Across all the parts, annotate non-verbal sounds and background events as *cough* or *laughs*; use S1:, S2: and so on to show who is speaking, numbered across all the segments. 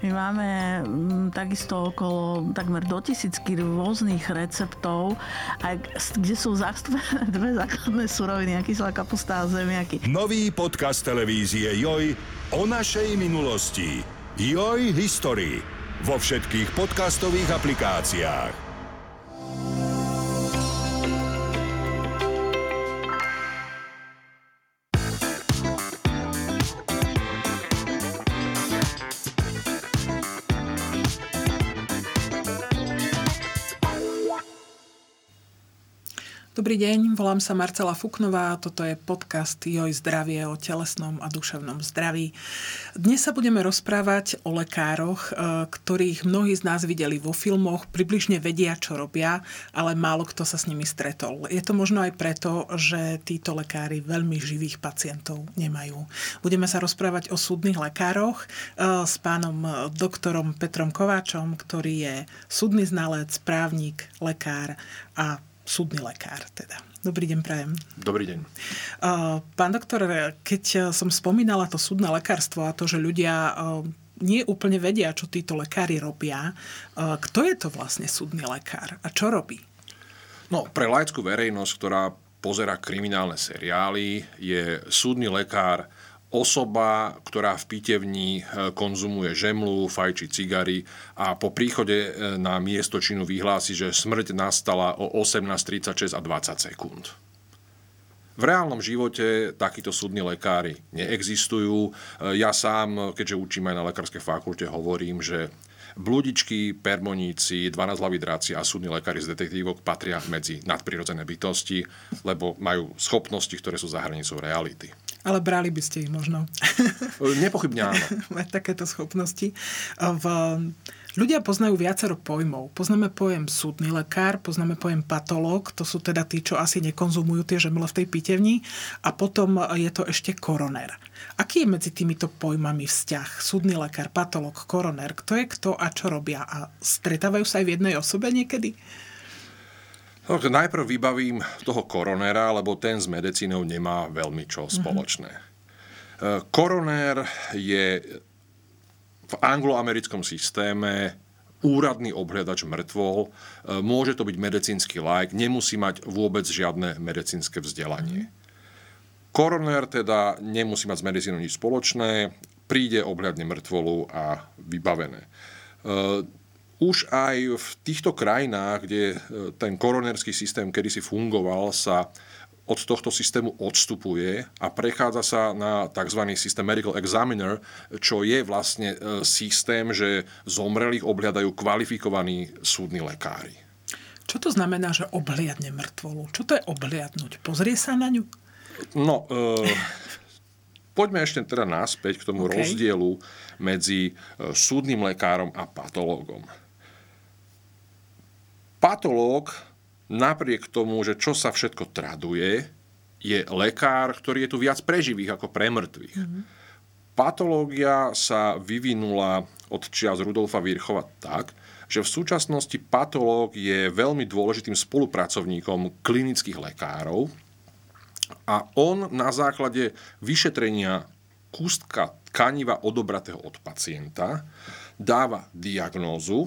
S1: My máme m, takisto okolo takmer do tisícky rôznych receptov, aj, kde sú zastúpené *laughs* dve základné suroviny, kyselá kapusta a zemiaky.
S2: Nový podcast televízie Joj o našej minulosti. Joj History. Vo všetkých podcastových aplikáciách.
S3: Dobrý deň, volám sa Marcela Fuknová toto je podcast Joj zdravie o telesnom a duševnom zdraví. Dnes sa budeme rozprávať o lekároch, e, ktorých mnohí z nás videli vo filmoch, približne vedia, čo robia, ale málo kto sa s nimi stretol. Je to možno aj preto, že títo lekári veľmi živých pacientov nemajú. Budeme sa rozprávať o súdnych lekároch e, s pánom doktorom Petrom Kováčom, ktorý je súdny znalec, právnik, lekár a súdny lekár teda. Dobrý deň, prajem.
S4: Dobrý deň.
S3: Pán doktor, keď som spomínala to súdne lekárstvo a to, že ľudia nie úplne vedia, čo títo lekári robia, kto je to vlastne súdny lekár a čo robí?
S4: No, pre laickú verejnosť, ktorá pozera kriminálne seriály, je súdny lekár osoba, ktorá v pitevni e, konzumuje žemlu, fajči cigary a po príchode e, na miesto činu vyhlási, že smrť nastala o 18.36 a 20 sekúnd. V reálnom živote takíto súdni lekári neexistujú. E, ja sám, keďže učím aj na lekárskej fakulte, hovorím, že Bludičky, permoníci, 12 hlaví dráci a súdni lekári z detektívok patria medzi nadprirodzené bytosti, lebo majú schopnosti, ktoré sú za hranicou reality.
S3: Ale brali by ste ich možno. *laughs*
S4: Nepochybne áno. *laughs*
S3: Mať takéto schopnosti. V, ľudia poznajú viacero pojmov. Poznáme pojem súdny lekár, poznáme pojem patológ, to sú teda tí, čo asi nekonzumujú tie žemle v tej pitevni. A potom je to ešte koroner. Aký je medzi týmito pojmami vzťah? Súdny lekár, patológ, koroner. Kto je kto a čo robia? A stretávajú sa aj v jednej osobe niekedy?
S4: No, najprv vybavím toho koronera, lebo ten s medicínou nemá veľmi čo mhm. spoločné. Mm-hmm. Koroner je v angloamerickom systéme úradný obhľadač mŕtvol. E, môže to byť medicínsky lajk, nemusí mať vôbec žiadne medicínske vzdelanie. Koroner teda nemusí mať s medicínou nič spoločné, príde obhľadne mŕtvolu a vybavené. Už aj v týchto krajinách, kde e, ten koronerský systém kedysi fungoval, sa od tohto systému odstupuje a prechádza sa na tzv. systém Medical Examiner, čo je vlastne e, systém, že zomrelých obhľadajú kvalifikovaní súdni lekári.
S3: Čo to znamená, že obhliadne mŕtvolu? Čo to je obhliadnúť? Pozrie sa na ňu?
S4: No, e, poďme ešte teda naspäť k tomu okay. rozdielu medzi e, súdnym lekárom a patológom. Patológ, napriek tomu, že čo sa všetko traduje, je lekár, ktorý je tu viac preživých ako pre mŕtvych. Mm-hmm. Patológia sa vyvinula od čias Rudolfa Virchova tak, že v súčasnosti patológ je veľmi dôležitým spolupracovníkom klinických lekárov a on na základe vyšetrenia kústka tkaniva odobratého od pacienta dáva diagnózu,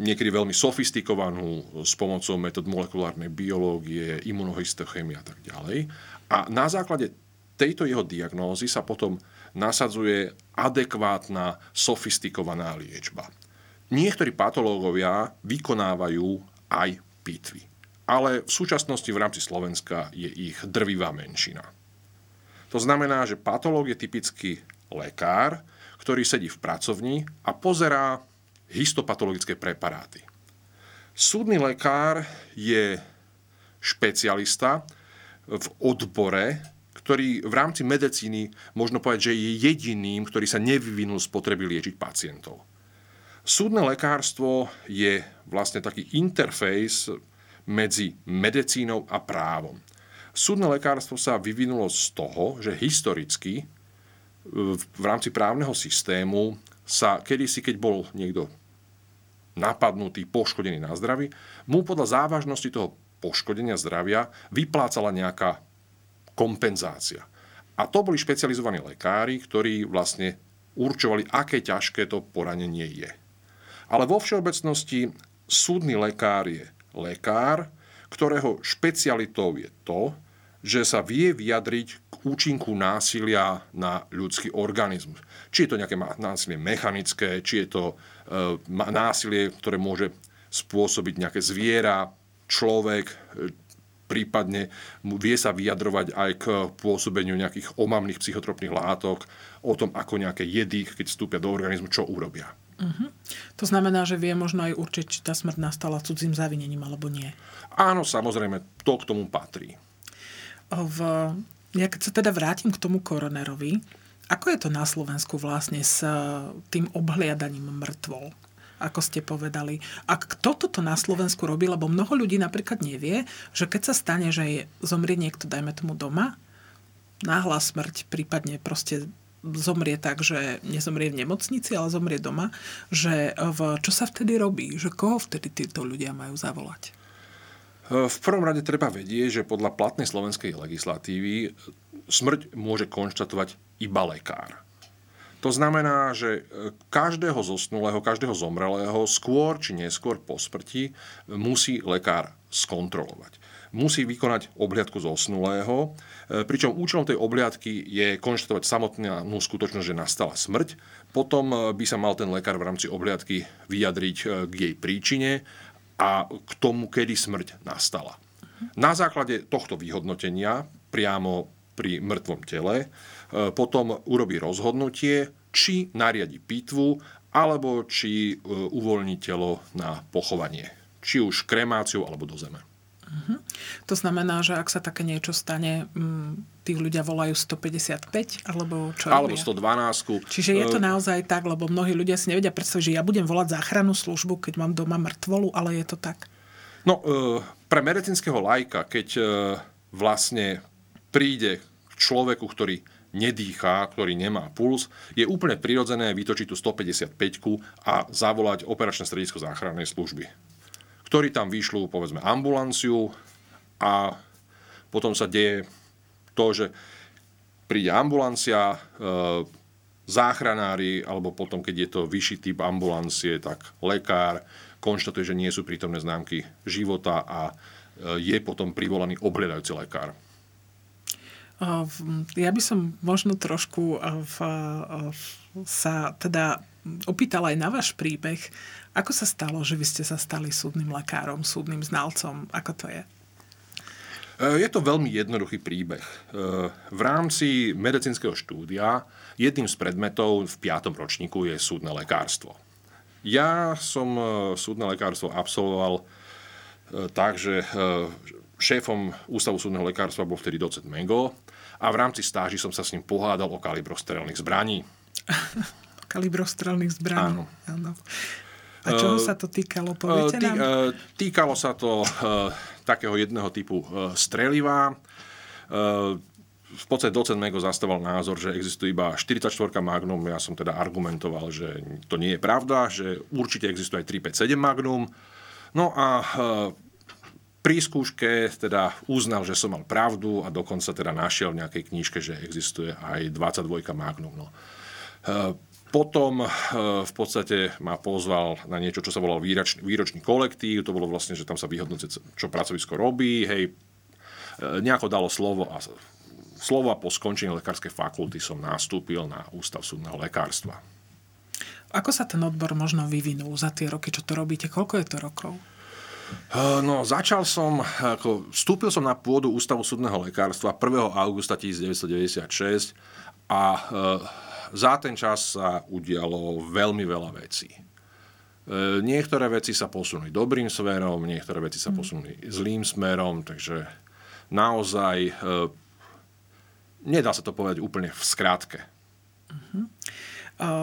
S4: niekedy veľmi sofistikovanú s pomocou metód molekulárnej biológie, imunohistochemie a tak ďalej. A na základe tejto jeho diagnózy sa potom nasadzuje adekvátna, sofistikovaná liečba. Niektorí patológovia vykonávajú aj pitvy. Ale v súčasnosti v rámci Slovenska je ich drvivá menšina. To znamená, že patológ je typický lekár, ktorý sedí v pracovni a pozerá histopatologické preparáty. Súdny lekár je špecialista v odbore, ktorý v rámci medicíny možno povedať, že je jediným, ktorý sa nevyvinul z potreby liečiť pacientov. Súdne lekárstvo je vlastne taký interfejs medzi medicínou a právom. Súdne lekárstvo sa vyvinulo z toho, že historicky v rámci právneho systému sa kedysi, keď bol niekto napadnutý, poškodený na zdraví, mu podľa závažnosti toho poškodenia zdravia vyplácala nejaká kompenzácia. A to boli špecializovaní lekári, ktorí vlastne určovali, aké ťažké to poranenie je. Ale vo všeobecnosti súdny lekár je lekár, ktorého špecialitou je to, že sa vie vyjadriť k účinku násilia na ľudský organizmus. Či je to nejaké násilie mechanické, či je to e, násilie, ktoré môže spôsobiť nejaké zviera, človek, e, prípadne vie sa vyjadrovať aj k pôsobeniu nejakých omamných psychotropných látok, o tom, ako nejaké jedy, keď vstúpia do organizmu, čo urobia.
S3: Uh-huh. To znamená, že vie možno aj určiť, či tá smrť nastala cudzím zavinením alebo nie.
S4: Áno, samozrejme, to k tomu patrí.
S3: V, ja keď sa teda vrátim k tomu koronerovi, ako je to na Slovensku vlastne s tým obhliadaním mŕtvol? ako ste povedali. A kto toto na Slovensku robí, lebo mnoho ľudí napríklad nevie, že keď sa stane, že je, zomrie niekto, dajme tomu doma, náhla smrť, prípadne proste zomrie tak, že nezomrie v nemocnici, ale zomrie doma, že v, čo sa vtedy robí? Že koho vtedy títo ľudia majú zavolať?
S4: V prvom rade treba vedieť, že podľa platnej slovenskej legislatívy smrť môže konštatovať iba lekár. To znamená, že e, každého zosnulého, každého zomrelého skôr či neskôr po smrti musí lekár skontrolovať. Musí vykonať obhliadku zosnulého, e, pričom účelom tej obhliadky je konštatovať samotnú skutočnosť, že nastala smrť. Potom e, by sa mal ten lekár v rámci obhliadky vyjadriť k jej príčine a k tomu, kedy smrť nastala. Na základe tohto vyhodnotenia priamo pri mŕtvom tele E, potom urobí rozhodnutie, či nariadi pitvu, alebo či e, uvoľní telo na pochovanie. Či už kremáciu, alebo do zeme.
S3: Uh-huh. To znamená, že ak sa také niečo stane, m, mm, tí ľudia volajú 155, alebo čo
S4: Alebo 112.
S3: Čiže je to e, naozaj tak, lebo mnohí ľudia si nevedia predstaviť, že ja budem volať záchrannú službu, keď mám doma mŕtvolu, ale je to tak.
S4: No, pre medicínskeho lajka, keď vlastne príde k človeku, ktorý nedýchá, ktorý nemá puls, je úplne prirodzené vytočiť tú 155 a zavolať operačné stredisko záchrannej služby, ktorí tam vyšľú, povedzme, ambulanciu a potom sa deje to, že príde ambulancia, e, záchranári, alebo potom, keď je to vyšší typ ambulancie, tak lekár konštatuje, že nie sú prítomné známky života a e, je potom privolaný obhľadajúci lekár.
S3: Ja by som možno trošku v, sa teda opýtala aj na váš príbeh. Ako sa stalo, že vy ste sa stali súdnym lekárom, súdnym znalcom? Ako to je?
S4: Je to veľmi jednoduchý príbeh. V rámci medicínskeho štúdia jedným z predmetov v 5. ročníku je súdne lekárstvo. Ja som súdne lekárstvo absolvoval tak, že šéfom Ústavu súdneho lekárstva bol vtedy docent Mengo a v rámci stáži som sa s ním pohádal o kalibrostrelných zbraní. *laughs*
S3: kalibrostrelných zbraní. Áno. Áno. A čoho uh, sa to týkalo, poviete tý, nám? Uh,
S4: týkalo sa to uh, takého jedného typu uh, streliva. Uh, v podstate docent Mego zastával názor, že existuje iba 44 Magnum. Ja som teda argumentoval, že to nie je pravda, že určite existuje aj 357 Magnum. No a pri skúške teda uznal, že som mal pravdu a dokonca teda našiel v nejakej knižke, že existuje aj 22 Magnum. No. E, potom e, v podstate ma pozval na niečo, čo sa volal výročný, výročný kolektív. To bolo vlastne, že tam sa vyhodnocuje, čo pracovisko robí. Hej, e, nejako dalo slovo a slovo a po skončení lekárskej fakulty som nastúpil na Ústav súdneho lekárstva.
S3: Ako sa ten odbor možno vyvinul za tie roky, čo to robíte? Koľko je to rokov?
S4: No, začal som, ako, vstúpil som na pôdu Ústavu súdneho lekárstva 1. augusta 1996 a e, za ten čas sa udialo veľmi veľa vecí. E, niektoré veci sa posunuli dobrým smerom, niektoré veci sa mhm. posunuli zlým smerom, takže naozaj e, nedá sa to povedať úplne v skratke. Uh-huh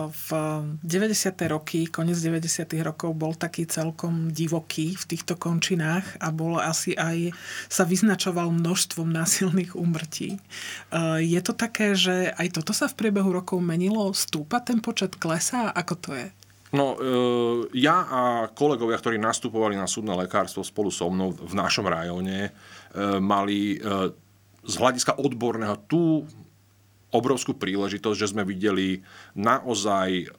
S3: v 90. roky, koniec 90. rokov bol taký celkom divoký v týchto končinách a bol asi aj sa vyznačoval množstvom násilných úmrtí. Je to také, že aj toto sa v priebehu rokov menilo? Stúpa ten počet, klesá? Ako to je?
S4: No, e, ja a kolegovia, ktorí nastupovali na súdne lekárstvo spolu so mnou v našom rajóne, e, mali e, z hľadiska odborného tú obrovskú príležitosť, že sme videli naozaj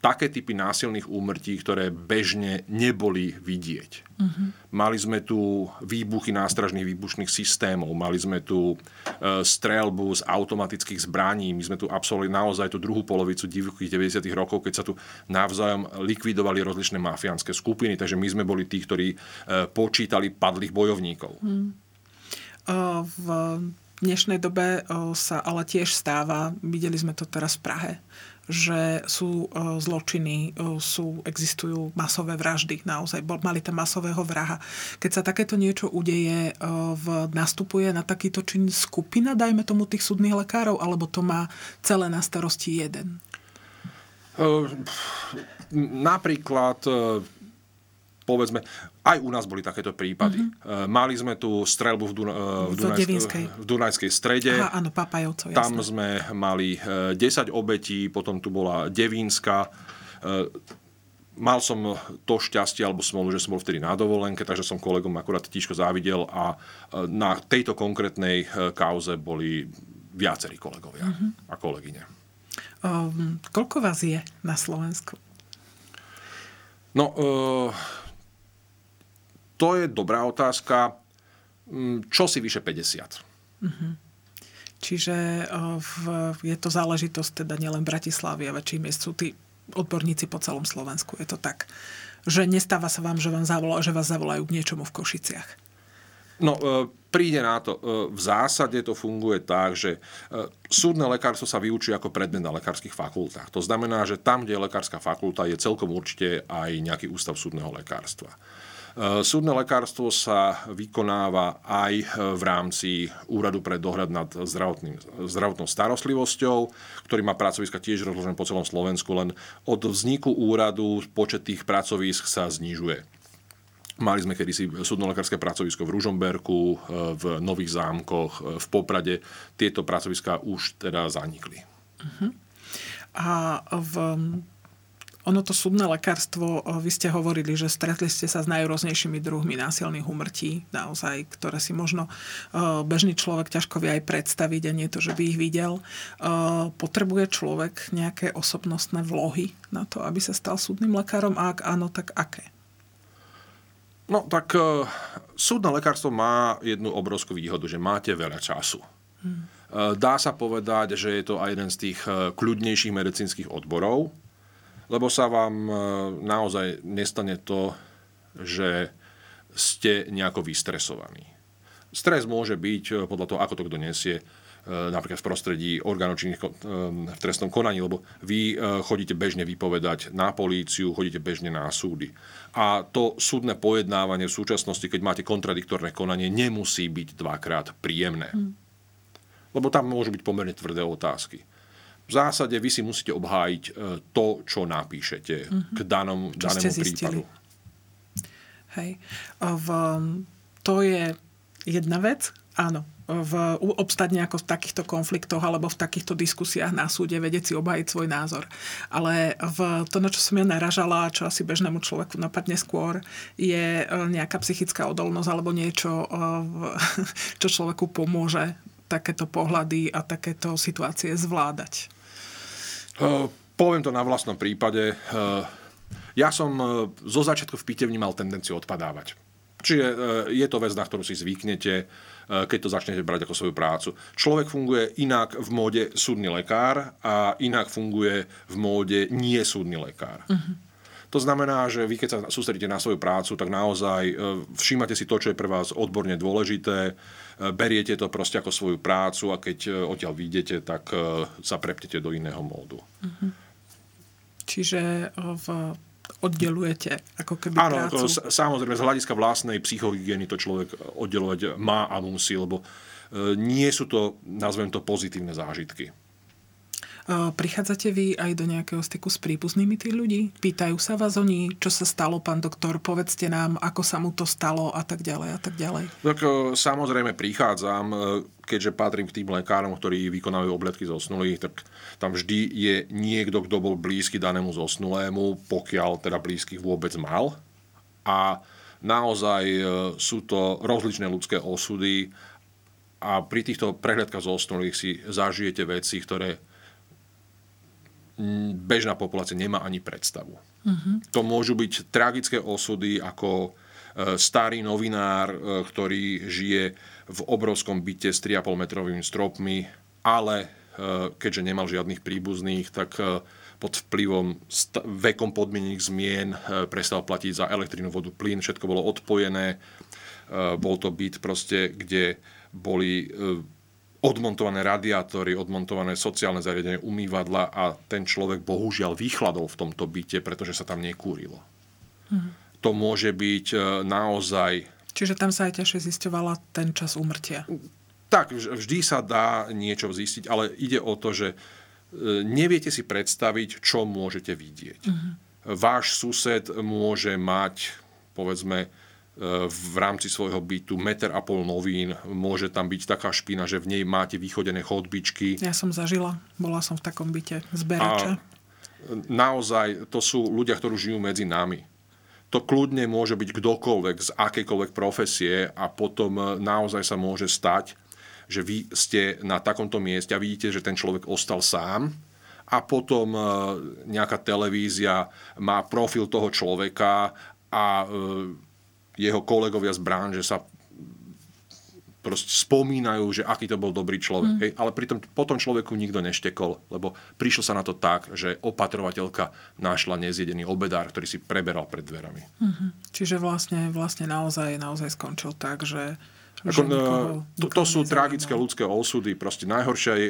S4: také typy násilných úmrtí, ktoré bežne neboli vidieť. Uh-huh. Mali sme tu výbuchy nástražných výbušných systémov, mali sme tu e, strelbu z automatických zbraní, my sme tu absolvovali naozaj tú druhú polovicu divokých 90. rokov, keď sa tu navzájom likvidovali rozličné mafiánske skupiny, takže my sme boli tí, ktorí e, počítali padlých bojovníkov. Uh-huh.
S3: Uh, v dnešnej dobe sa ale tiež stáva, videli sme to teraz v Prahe, že sú e, zločiny, e, sú, existujú masové vraždy, naozaj mali tam masového vraha. Keď sa takéto niečo udeje, v, nastupuje na takýto čin skupina, dajme tomu tých súdnych lekárov, alebo to má celé na starosti jeden?
S4: Napríklad povedzme, aj u nás boli takéto prípady. Uh-huh. Mali sme tu strelbu v, Duna, v, Dunajskej, v Dunajskej strede.
S3: Aha, áno, Papajovcov,
S4: Tam jasné. sme mali 10 e, obetí, potom tu bola Devínska. Mal som to šťastie alebo smolu, že som bol vtedy na dovolenke, takže som kolegom akurát tížko závidel a na tejto konkrétnej kauze boli viacerí kolegovia uh-huh. a kolegyne.
S3: Um, koľko vás je na Slovensku?
S4: No, uh, to je dobrá otázka. Mm, čo si vyše 50? Uh-huh.
S3: Čiže v, je to záležitosť teda nielen Bratislavy, ale väčších miest sú tí odborníci po celom Slovensku. Je to tak, že nestáva sa vám, že, vám zavolá, že vás zavolajú k niečomu v Košiciach.
S4: No, e, príde na to. E, v zásade to funguje tak, že súdne lekárstvo sa vyučí ako predmet na lekárskych fakultách. To znamená, že tam, kde je lekárska fakulta, je celkom určite aj nejaký ústav súdneho lekárstva. E, súdne lekárstvo sa vykonáva aj v rámci Úradu pre dohľad nad zdravotnou starostlivosťou, ktorý má pracoviska tiež rozložené po celom Slovensku, len od vzniku úradu počet tých pracovisk sa znižuje. Mali sme kedysi súdno-lekárske pracovisko v Ružomberku, e, v Nových zámkoch, e, v Poprade. Tieto pracoviská už teda zanikli. Uh-huh.
S3: A v ono to súdne lekárstvo, vy ste hovorili, že stretli ste sa s najrôznejšími druhmi násilných umrtí, naozaj, ktoré si možno bežný človek ťažko vie aj predstaviť a nie to, že by ich videl. Potrebuje človek nejaké osobnostné vlohy na to, aby sa stal súdnym lekárom a ak áno, tak aké?
S4: No tak súdne lekárstvo má jednu obrovskú výhodu, že máte veľa času. Hmm. Dá sa povedať, že je to aj jeden z tých kľudnejších medicínskych odborov, lebo sa vám e, naozaj nestane to, že ste nejako vystresovaní. Stres môže byť e, podľa toho, ako to kto nesie, e, napríklad v prostredí orgánov činných v trestnom konaní, lebo vy chodíte bežne vypovedať na políciu, chodíte bežne na súdy. A to súdne pojednávanie v súčasnosti, keď máte kontradiktorné konanie, nemusí byť dvakrát príjemné. Hmm. Lebo tam môžu byť pomerne tvrdé otázky v zásade vy si musíte obhájiť e, to, čo napíšete uh-huh. k danom, čo danému prípadu.
S3: Hej. V, to je jedna vec, áno. V, obstať nejako v takýchto konfliktoch alebo v takýchto diskusiách na súde, vedieť si obhájiť svoj názor. Ale v to, na čo som ja naražala, čo asi bežnému človeku napadne skôr, je e, nejaká psychická odolnosť alebo niečo, e, *laughs* čo človeku pomôže takéto pohľady a takéto situácie zvládať.
S4: Uh, poviem to na vlastnom prípade. Uh, ja som uh, zo začiatku v pitevni mal tendenciu odpadávať. Čiže je to vec, na ktorú si zvyknete, keď to začnete brať ako svoju prácu. Človek funguje inak v móde súdny lekár a inak funguje v móde nie súdny lekár. Uh-huh. To znamená, že vy keď sa sústredíte na svoju prácu, tak naozaj všímate si to, čo je pre vás odborne dôležité, beriete to proste ako svoju prácu a keď e, odtiaľ vyjdete, tak e, sa prepnete do iného módu. Uh-huh.
S3: Čiže e, v oddelujete ako keby
S4: Áno,
S3: prácu.
S4: To, samozrejme z hľadiska vlastnej psychohygieny to človek oddelovať má a musí, lebo nie sú to, nazvem to, pozitívne zážitky.
S3: Prichádzate vy aj do nejakého styku s príbuznými tých ľudí? Pýtajú sa vás oni, čo sa stalo, pán doktor, povedzte nám, ako sa mu to stalo a tak ďalej a tak ďalej.
S4: Tak e, samozrejme prichádzam, e, keďže patrím k tým lekárom, ktorí vykonávajú obletky zosnulých, tak tam vždy je niekto, kto bol blízky danému zosnulému, pokiaľ teda blízkych vôbec mal. A naozaj e, sú to rozličné ľudské osudy a pri týchto prehľadkách zosnulých si zažijete veci, ktoré bežná populácia nemá ani predstavu. Uh-huh. To môžu byť tragické osudy ako e, starý novinár, e, ktorý žije v obrovskom byte s 3,5 metrovými stropmi, ale e, keďže nemal žiadnych príbuzných, tak pod vplyvom vekom podmienených zmien prestal platiť za elektrínu, vodu, plyn, všetko bolo odpojené. Bol to byt proste, kde boli odmontované radiátory, odmontované sociálne zariadenie, umývadla a ten človek bohužiaľ vychladol v tomto byte, pretože sa tam nekúrilo. Mhm. To môže byť e, naozaj...
S3: Čiže tam sa aj ťažšie zisťovala ten čas umrtia.
S4: Tak, vždy sa dá niečo zistiť, ale ide o to, že e, neviete si predstaviť, čo môžete vidieť. Uh-huh. Váš sused môže mať, povedzme, v rámci svojho bytu meter a pol novín, môže tam byť taká špina, že v nej máte vychodené chodbičky.
S3: Ja som zažila, bola som v takom byte zberača. A
S4: naozaj to sú ľudia, ktorí žijú medzi nami. To kľudne môže byť kdokoľvek z akékoľvek profesie a potom naozaj sa môže stať, že vy ste na takomto mieste a vidíte, že ten človek ostal sám a potom e, nejaká televízia má profil toho človeka a e, jeho kolegovia z branže sa proste spomínajú, že aký to bol dobrý človek. Mm. Hej, ale pritom potom človeku nikto neštekol, lebo prišlo sa na to tak, že opatrovateľka našla nezjedený obedár, ktorý si preberal pred dverami.
S3: Mm-hmm. Čiže vlastne, vlastne naozaj, naozaj skončil tak, že...
S4: Ako, že nikoho, to, to sú tragické ľudské osudy. Proste najhoršia je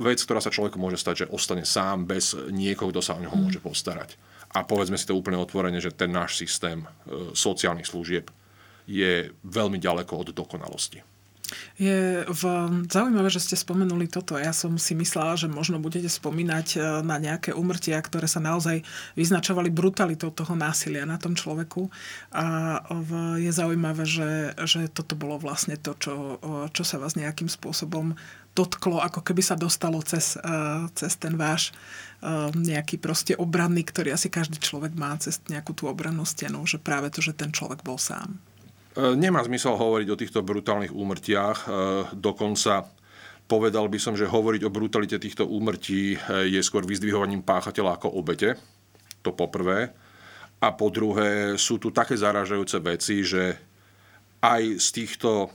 S4: vec, ktorá sa človeku môže stať, že ostane sám bez niekoho, kto sa o neho mm. môže postarať. A povedzme si to úplne otvorene, že ten náš systém e, sociálnych služieb je veľmi ďaleko od dokonalosti.
S3: Je v, zaujímavé, že ste spomenuli toto. Ja som si myslela, že možno budete spomínať e, na nejaké umrtia, ktoré sa naozaj vyznačovali brutalitou toho násilia na tom človeku. A v, je zaujímavé, že, že toto bolo vlastne to, čo, čo sa vás nejakým spôsobom dotklo, ako keby sa dostalo cez, e, cez ten váš nejaký proste obranný, ktorý asi každý človek má cez nejakú tú obrannú stenu, že práve to, že ten človek bol sám.
S4: E, nemá zmysel hovoriť o týchto brutálnych úmrtiach. E, dokonca povedal by som, že hovoriť o brutalite týchto úmrtí e, je skôr vyzdvihovaním páchateľa ako obete. To poprvé. A po druhé sú tu také zaražajúce veci, že aj z týchto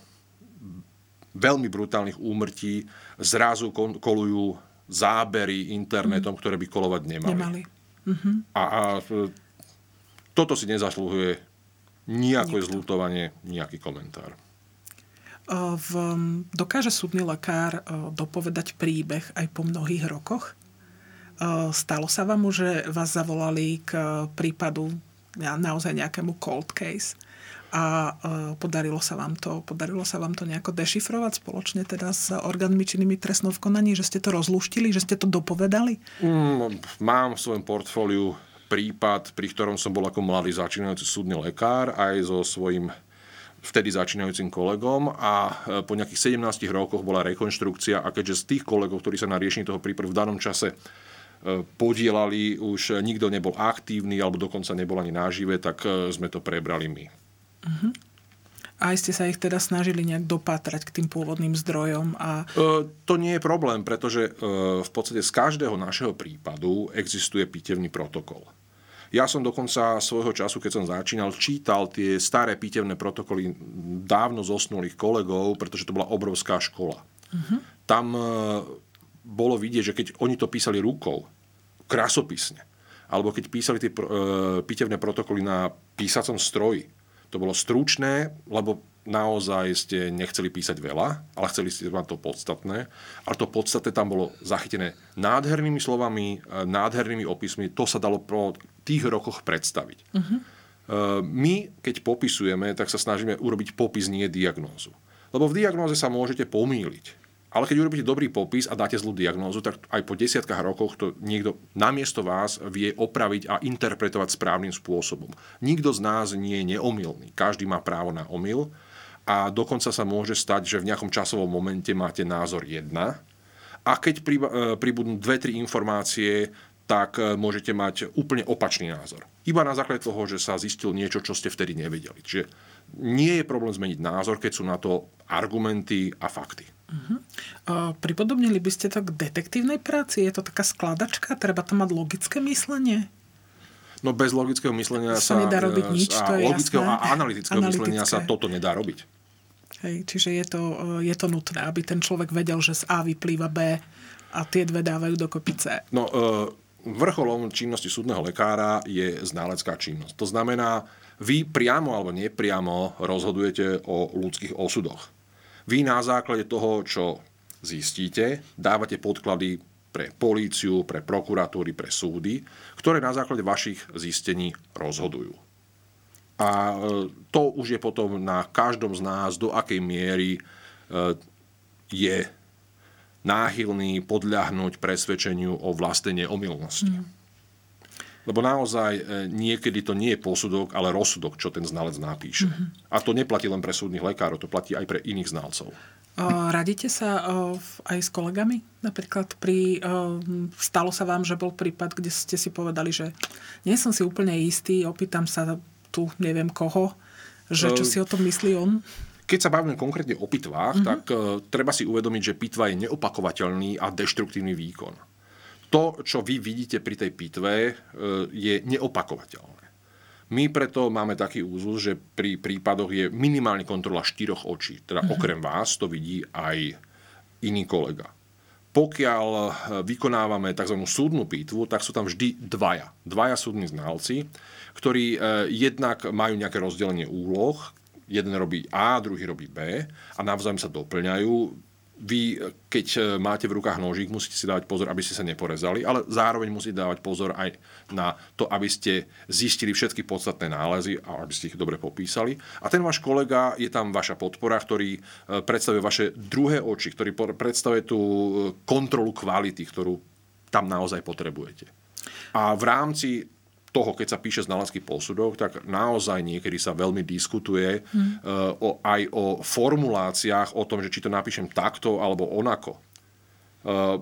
S4: veľmi brutálnych úmrtí zrazu kolujú zábery internetom, mm. ktoré by kolovať nemali. nemali. Mm-hmm. A, a toto si nezaslúhuje nejaké zlutovanie, nejaký komentár.
S3: V, dokáže súdny lekár dopovedať príbeh aj po mnohých rokoch? Stalo sa vám, že vás zavolali k prípadu naozaj nejakému cold case a e, podarilo sa vám to, podarilo sa vám to nejako dešifrovať spoločne teda s orgánmi činnými trestnou v konaní, že ste to rozluštili, že ste to dopovedali?
S4: Mm, mám v svojom portfóliu prípad, pri ktorom som bol ako mladý začínajúci súdny lekár aj so svojím vtedy začínajúcim kolegom a e, po nejakých 17 rokoch bola rekonštrukcia a keďže z tých kolegov, ktorí sa na riešení toho prípadu v danom čase e, podielali, už nikto nebol aktívny alebo dokonca nebol ani nážive, tak sme to prebrali my. Uh-huh.
S3: A aj ste sa ich teda snažili nejak dopátrať k tým pôvodným zdrojom? A...
S4: E, to nie je problém, pretože e, v podstate z každého našeho prípadu existuje pitevný protokol. Ja som dokonca svojho času, keď som začínal, čítal tie staré pitevné protokoly dávno zosnulých kolegov, pretože to bola obrovská škola. Uh-huh. Tam e, bolo vidieť, že keď oni to písali rukou, krasopisne, alebo keď písali tie pitevné protokoly na písacom stroji, to bolo stručné, lebo naozaj ste nechceli písať veľa, ale chceli ste mať to podstatné. Ale to podstatné tam bolo zachytené nádhernými slovami, e, nádhernými opismi. To sa dalo po tých rokoch predstaviť. Uh-huh. My, keď popisujeme, tak sa snažíme urobiť popis, nie diagnózu. Lebo v diagnóze sa môžete pomýliť. Ale keď urobíte dobrý popis a dáte zlú diagnózu, tak aj po desiatkách rokoch to niekto namiesto vás vie opraviť a interpretovať správnym spôsobom. Nikto z nás nie je neomilný. Každý má právo na omyl a dokonca sa môže stať, že v nejakom časovom momente máte názor jedna a keď e, pribudnú dve, tri informácie, tak e, môžete mať úplne opačný názor. Iba na základe toho, že sa zistil niečo, čo ste vtedy nevedeli. Čiže nie je problém zmeniť názor, keď sú na to argumenty a fakty. Uh-huh.
S3: Uh, pripodobnili by ste to k detektívnej práci? Je to taká skladačka? Treba tam mať logické myslenie?
S4: No bez logického myslenia
S3: sa... sa nedá robiť nič,
S4: a
S3: to je
S4: logického
S3: jasné.
S4: a analytického Analytické. myslenia sa toto nedá robiť.
S3: Hej, čiže je to, e, je to nutné, aby ten človek vedel, že z A vyplýva B a tie dve dávajú dokopy C.
S4: No, uh, vrcholom činnosti súdneho lekára je ználecká činnosť. To znamená, vy priamo alebo nepriamo rozhodujete o ľudských osudoch. Vy na základe toho, čo zistíte, dávate podklady pre políciu, pre prokuratúry, pre súdy, ktoré na základe vašich zistení rozhodujú. A e, to už je potom na každom z nás, do akej miery e, je náchylný podľahnúť presvedčeniu o vlastnej neomilnosti. Mm. Lebo naozaj e, niekedy to nie je posudok, ale rozsudok, čo ten znalec napíše. Mm-hmm. A to neplatí len pre súdnych lekárov, to platí aj pre iných znalcov.
S3: Radíte sa aj s kolegami? Napríklad pri, stalo sa vám, že bol prípad, kde ste si povedali, že nie som si úplne istý, opýtam sa tu neviem koho, že čo si o tom myslí on?
S4: Keď sa bavíme konkrétne o pitvách, mm-hmm. tak treba si uvedomiť, že pitva je neopakovateľný a deštruktívny výkon. To, čo vy vidíte pri tej pitve, uh, je neopakovateľné. My preto máme taký úzus, že pri prípadoch je minimálne kontrola štyroch očí. Teda mm-hmm. okrem vás to vidí aj iný kolega. Pokiaľ e, vykonávame tzv. súdnu pitvu, tak sú tam vždy dvaja. Dvaja súdni znalci, ktorí e, jednak majú nejaké rozdelenie úloh. Jeden robí A, druhý robí B a navzájom sa doplňajú vy, keď e, máte v rukách nožík, musíte si dávať pozor, aby ste sa neporezali, ale zároveň musíte dávať pozor aj na to, aby ste zistili všetky podstatné nálezy a aby ste ich dobre popísali. A ten váš kolega je tam vaša podpora, ktorý e, predstavuje vaše druhé oči, ktorý predstavuje tú e, kontrolu kvality, ktorú tam naozaj potrebujete. A v rámci toho, keď sa píše znalecký posudok, tak naozaj niekedy sa veľmi diskutuje hmm. o, aj o formuláciách, o tom, že či to napíšem takto alebo onako. Uh,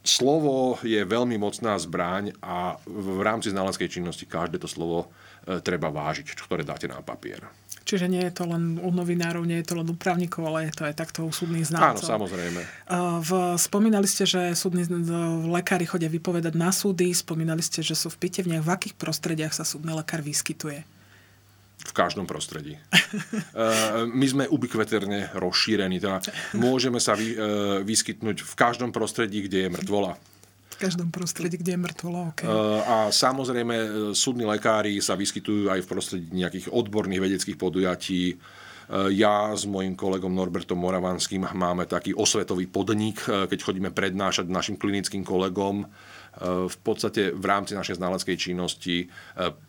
S4: slovo je veľmi mocná zbraň a v rámci znaleckej činnosti každé to slovo uh, treba vážiť, ktoré dáte na papier.
S3: Čiže nie je to len u novinárov, nie je to len u právnikov, ale je to aj takto u súdnych znalcov.
S4: Áno, samozrejme.
S3: V, spomínali ste, že súdni lekári chodia vypovedať na súdy, spomínali ste, že sú v pitevniach. V akých prostrediach sa súdny lekár vyskytuje?
S4: V každom prostredí. *laughs* My sme ubikveterne rozšírení. Teda môžeme sa vy, vyskytnúť v každom prostredí, kde je mŕtvola.
S3: V každom prostredí, kde je mŕtvola, okay.
S4: A samozrejme, e, súdni lekári sa vyskytujú aj v prostredí nejakých odborných vedeckých podujatí. E, ja s mojim kolegom Norbertom Moravanským máme taký osvetový podnik, e, keď chodíme prednášať našim klinickým kolegom. V podstate v rámci našej znaleckej činnosti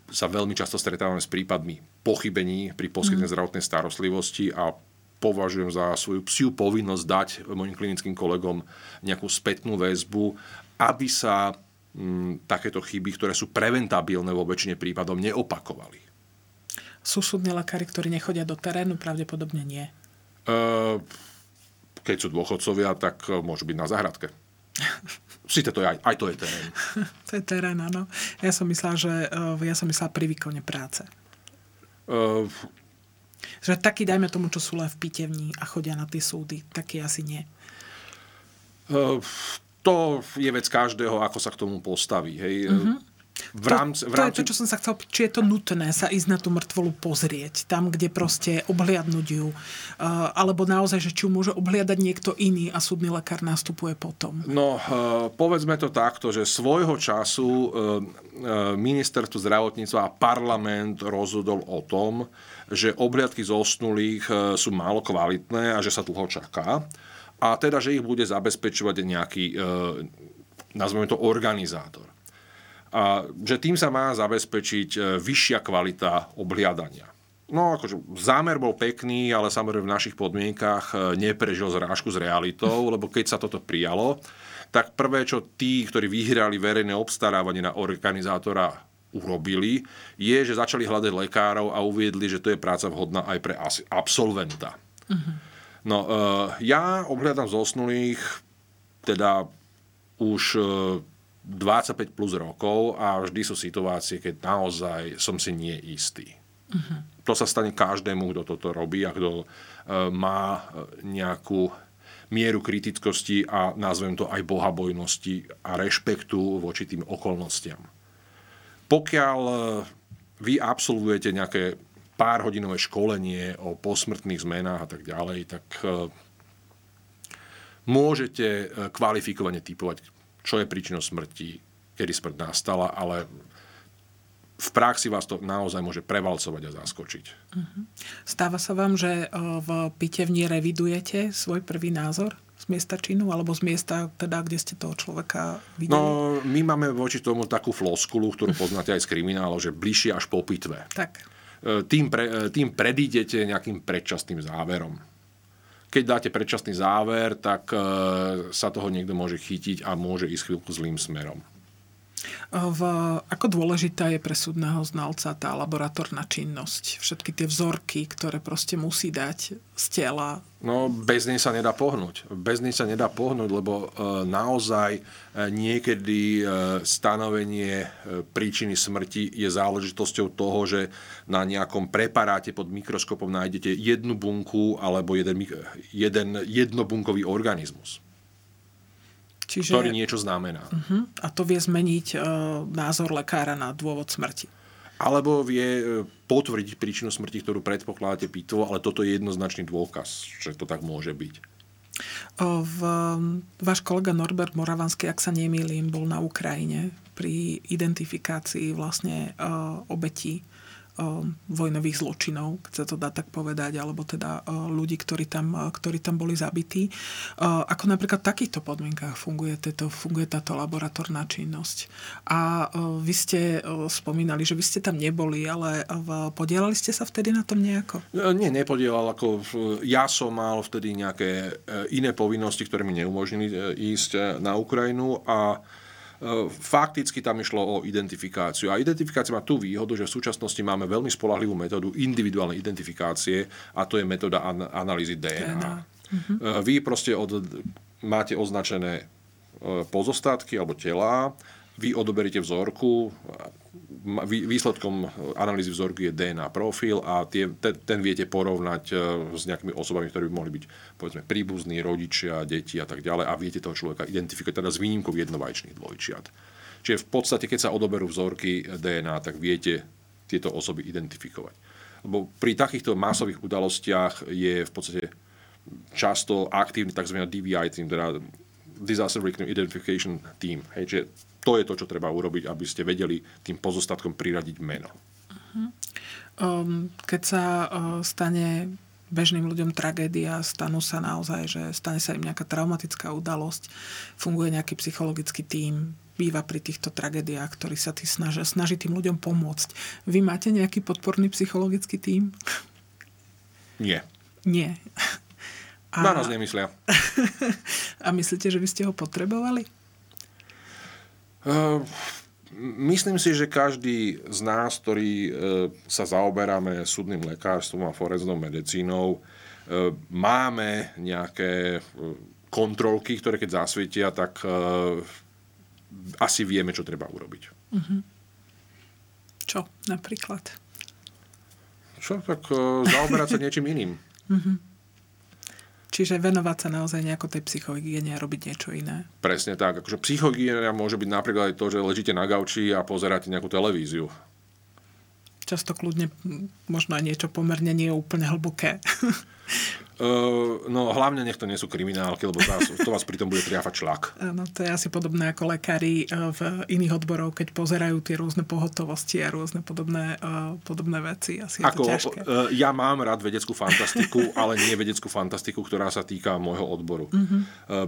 S4: sa veľmi často stretávame s prípadmi pochybení pri poskytnej mm. zdravotnej starostlivosti a považujem za svoju psiu povinnosť dať mojim klinickým kolegom nejakú spätnú väzbu aby sa m, mm, takéto chyby, ktoré sú preventabilné vo väčšine prípadov, neopakovali.
S3: Sú súdni lekári, ktorí nechodia do terénu? Pravdepodobne nie.
S4: E, keď sú dôchodcovia, tak e, môžu byť na záhradke. *laughs* Sice to je aj, aj to je terén. *laughs*
S3: to je terén, áno. Ja som myslela, že e, ja som myslela pri výkone práce. Uh, že taký, dajme tomu, čo sú len v pitevni a chodia na tie súdy, taký asi nie.
S4: Uh, to je vec každého, ako sa k tomu postaví. Hej. Mm-hmm.
S3: V rámci, v rámci... to je to, čo som sa chcel či je to nutné sa ísť na tú mŕtvolu pozrieť, tam, kde proste obhliadnúť ju, alebo naozaj, že či ju môže obhliadať niekto iný a súdny lekár nastupuje potom.
S4: No, povedzme to takto, že svojho času ministerstvo zdravotníctva a parlament rozhodol o tom, že obhliadky zosnulých sú málo kvalitné a že sa dlho čaká a teda, že ich bude zabezpečovať nejaký, e, nazveme to, organizátor. A že tým sa má zabezpečiť e, vyššia kvalita obhliadania. No, akože zámer bol pekný, ale samozrejme v našich podmienkach e, neprežil zrážku s realitou, *laughs* lebo keď sa toto prijalo, tak prvé, čo tí, ktorí vyhrali verejné obstarávanie na organizátora urobili, je, že začali hľadať lekárov a uviedli, že to je práca vhodná aj pre absolventa. Uh-huh. No, uh, ja obhľadám zosnulých teda už uh, 25 plus rokov a vždy sú situácie, keď naozaj som si nie istý. Uh-huh. To sa stane každému, kto toto robí a kto uh, má nejakú mieru kritickosti a nazvem to aj bohabojnosti a rešpektu voči tým okolnostiam. Pokiaľ vy absolvujete nejaké pár hodinové školenie o posmrtných zmenách a tak ďalej, tak môžete kvalifikovane typovať, čo je príčinou smrti, kedy smrť nastala, ale v praxi vás to naozaj môže prevalcovať a zaskočiť. Uh-huh.
S3: Stáva sa vám, že v pitevni revidujete svoj prvý názor z miesta činu, alebo z miesta, teda, kde ste toho človeka videli?
S4: No, my máme voči tomu takú floskulu, ktorú *laughs* poznáte aj z kriminálov, že bližšie až po pitve.
S3: Tak.
S4: E, tým, pre, e, tým predídete nejakým predčasným záverom keď dáte predčasný záver, tak e, sa toho niekto môže chytiť a môže ísť chvíľku zlým smerom.
S3: V, ako dôležitá je pre súdneho znalca tá laboratórna činnosť? Všetky tie vzorky, ktoré proste musí dať z tela?
S4: No, bez nej sa nedá pohnúť. Bez nej sa nedá pohnúť, lebo e, naozaj e, niekedy e, stanovenie príčiny smrti je záležitosťou toho, že na nejakom preparáte pod mikroskopom nájdete jednu bunku alebo jeden, jeden jednobunkový organizmus. Čiže, ktorý niečo znamená.
S3: Uh-huh. A to vie zmeniť uh, názor lekára na dôvod smrti.
S4: Alebo vie e, potvrdiť príčinu smrti, ktorú predpokladáte pitvo, ale toto je jednoznačný dôkaz, že to tak môže byť.
S3: V, váš kolega Norbert Moravanský, ak sa nemýlim, bol na Ukrajine pri identifikácii vlastne uh, obetí vojnových zločinov, keď sa to dá tak povedať, alebo teda ľudí, ktorí tam, ktorí tam boli zabití. Ako napríklad v takýchto podmienkách funguje, této, funguje táto laboratórna činnosť. A vy ste spomínali, že vy ste tam neboli, ale podielali ste sa vtedy na tom nejako?
S4: E, nie, nepodielal. Ako ja som mal vtedy nejaké iné povinnosti, ktoré mi neumožnili ísť na Ukrajinu a fakticky tam išlo o identifikáciu. A identifikácia má tú výhodu, že v súčasnosti máme veľmi spolahlivú metódu individuálnej identifikácie a to je metóda an- analýzy DNA. DNA. Mhm. E, vy proste od, máte označené e, pozostatky alebo telá, vy odoberíte vzorku, výsledkom analýzy vzorky je DNA profil a tie, ten, ten viete porovnať e, s nejakými osobami, ktorí by mohli byť povedzme príbuzní, rodičia, deti a tak ďalej a viete toho človeka identifikovať teda s výnimkou jednovajčných dvojčiat. Čiže v podstate, keď sa odoberú vzorky DNA, tak viete tieto osoby identifikovať. Lebo pri takýchto masových udalostiach je v podstate často aktívny tzv. DVI team, teda Disaster Victim Identification Team. Hej, čiže to je to, čo treba urobiť, aby ste vedeli tým pozostatkom priradiť meno. Uh-huh.
S3: Um, keď sa uh, stane bežným ľuďom tragédia, stanú sa naozaj, že stane sa im nejaká traumatická udalosť, funguje nejaký psychologický tím, býva pri týchto tragédiách, ktorý sa tý snaží, snaží tým ľuďom pomôcť. Vy máte nejaký podporný psychologický tím?
S4: Nie.
S3: Nie.
S4: A... Na nás nemyslia. *laughs*
S3: A myslíte, že by ste ho potrebovali?
S4: Ehm, myslím si, že každý z nás, ktorý e, sa zaoberáme súdnym lekárstvom a forenznou medicínou, e, máme nejaké kontrolky, ktoré keď zasvietia, tak asi vieme, čo treba urobiť. Uh-huh.
S3: Čo napríklad?
S4: Čo? Tak zaoberať sa niečím iným. Uh-huh.
S3: Čiže venovať sa naozaj nejako tej psychohygiene a robiť niečo iné.
S4: Presne tak. Akože psychohygiena môže byť napríklad aj to, že ležíte na gauči a pozeráte nejakú televíziu.
S3: Často kľudne možno aj niečo pomerne nie je úplne hlboké. *laughs*
S4: Uh, no hlavne nech to nie sú kriminálky, lebo vás, to vás pritom bude triafať šlak. *laughs*
S3: Áno, to je asi podobné ako lekári e, v iných odborov, keď pozerajú tie rôzne pohotovosti a rôzne podobné, uh, podobné veci. Asi ako, je to ťažké.
S4: Uh, ja mám rád vedeckú fantastiku, *laughs* ale nie vedeckú fantastiku, ktorá sa týka môjho odboru. Uh-huh. Uh,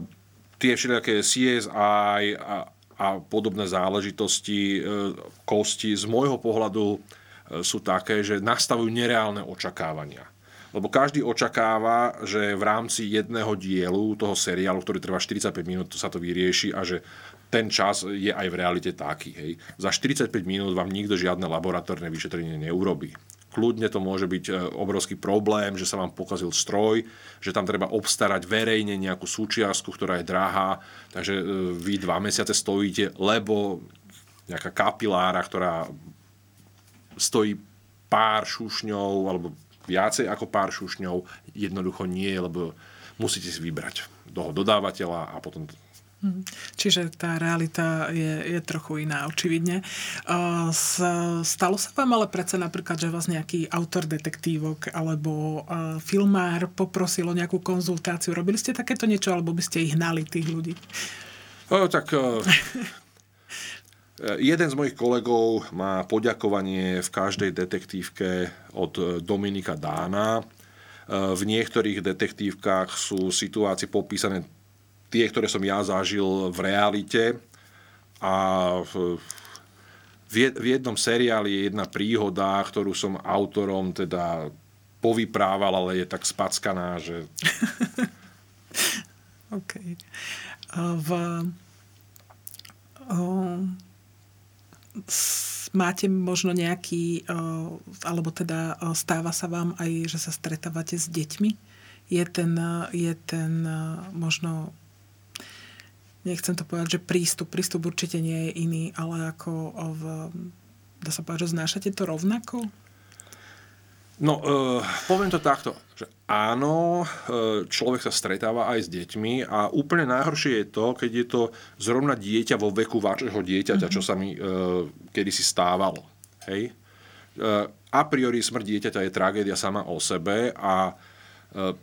S4: tie všetké CSI a, a podobné záležitosti, kosti z môjho pohľadu sú také, že nastavujú nereálne očakávania lebo každý očakáva, že v rámci jedného dielu toho seriálu, ktorý trvá 45 minút, sa to vyrieši a že ten čas je aj v realite taký. Hej. Za 45 minút vám nikto žiadne laboratórne vyšetrenie neurobí. kľudne to môže byť e, obrovský problém, že sa vám pokazil stroj, že tam treba obstarať verejne nejakú súčiastku, ktorá je drahá, takže e, vy dva mesiace stojíte, lebo nejaká kapilára, ktorá stojí pár šušňov alebo viacej ako pár šušňov, jednoducho nie, lebo musíte si vybrať toho dodávateľa a potom
S3: Mhm. Čiže tá realita je, je trochu iná, očividne. Stalo sa vám ale predsa napríklad, že vás nejaký autor detektívok alebo filmár poprosil o nejakú konzultáciu. Robili ste takéto niečo, alebo by ste ich hnali, tých ľudí?
S4: O, tak *laughs* jeden z mojich kolegov má poďakovanie v každej detektívke od Dominika Dána. V niektorých detektívkach sú situácie popísané tie, ktoré som ja zažil v realite. A v, jednom seriáli je jedna príhoda, ktorú som autorom teda povyprával, ale je tak spackaná, že... *laughs*
S3: OK. V, o, máte možno nejaký, o, alebo teda stáva sa vám aj, že sa stretávate s deťmi? Je ten, je ten možno nechcem to povedať, že prístup, prístup určite nie je iný, ale ako v, dá sa povedať, že znášate to rovnako?
S4: No, uh, poviem to takto, že áno, uh, človek sa stretáva aj s deťmi a úplne najhoršie je to, keď je to zrovna dieťa vo veku vášho dieťaťa, uh-huh. čo sa mi uh, kedysi stávalo. Hej? Uh, a priori smrť dieťaťa je tragédia sama o sebe a uh,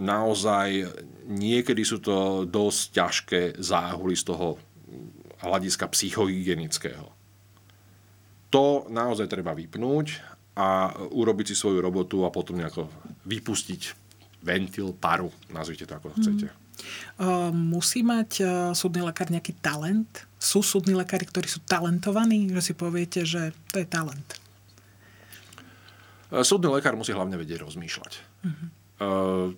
S4: naozaj niekedy sú to dosť ťažké záhuly z toho hľadiska psychohygienického. To naozaj treba vypnúť a urobiť si svoju robotu a potom nejako vypustiť ventil, paru, nazvite to ako chcete.
S3: Uh, musí mať uh, súdny lekár nejaký talent? Sú súdni lekári, ktorí sú talentovaní? Že si poviete, že to je talent?
S4: Uh, súdny lekár musí hlavne vedieť rozmýšľať. Uh-huh.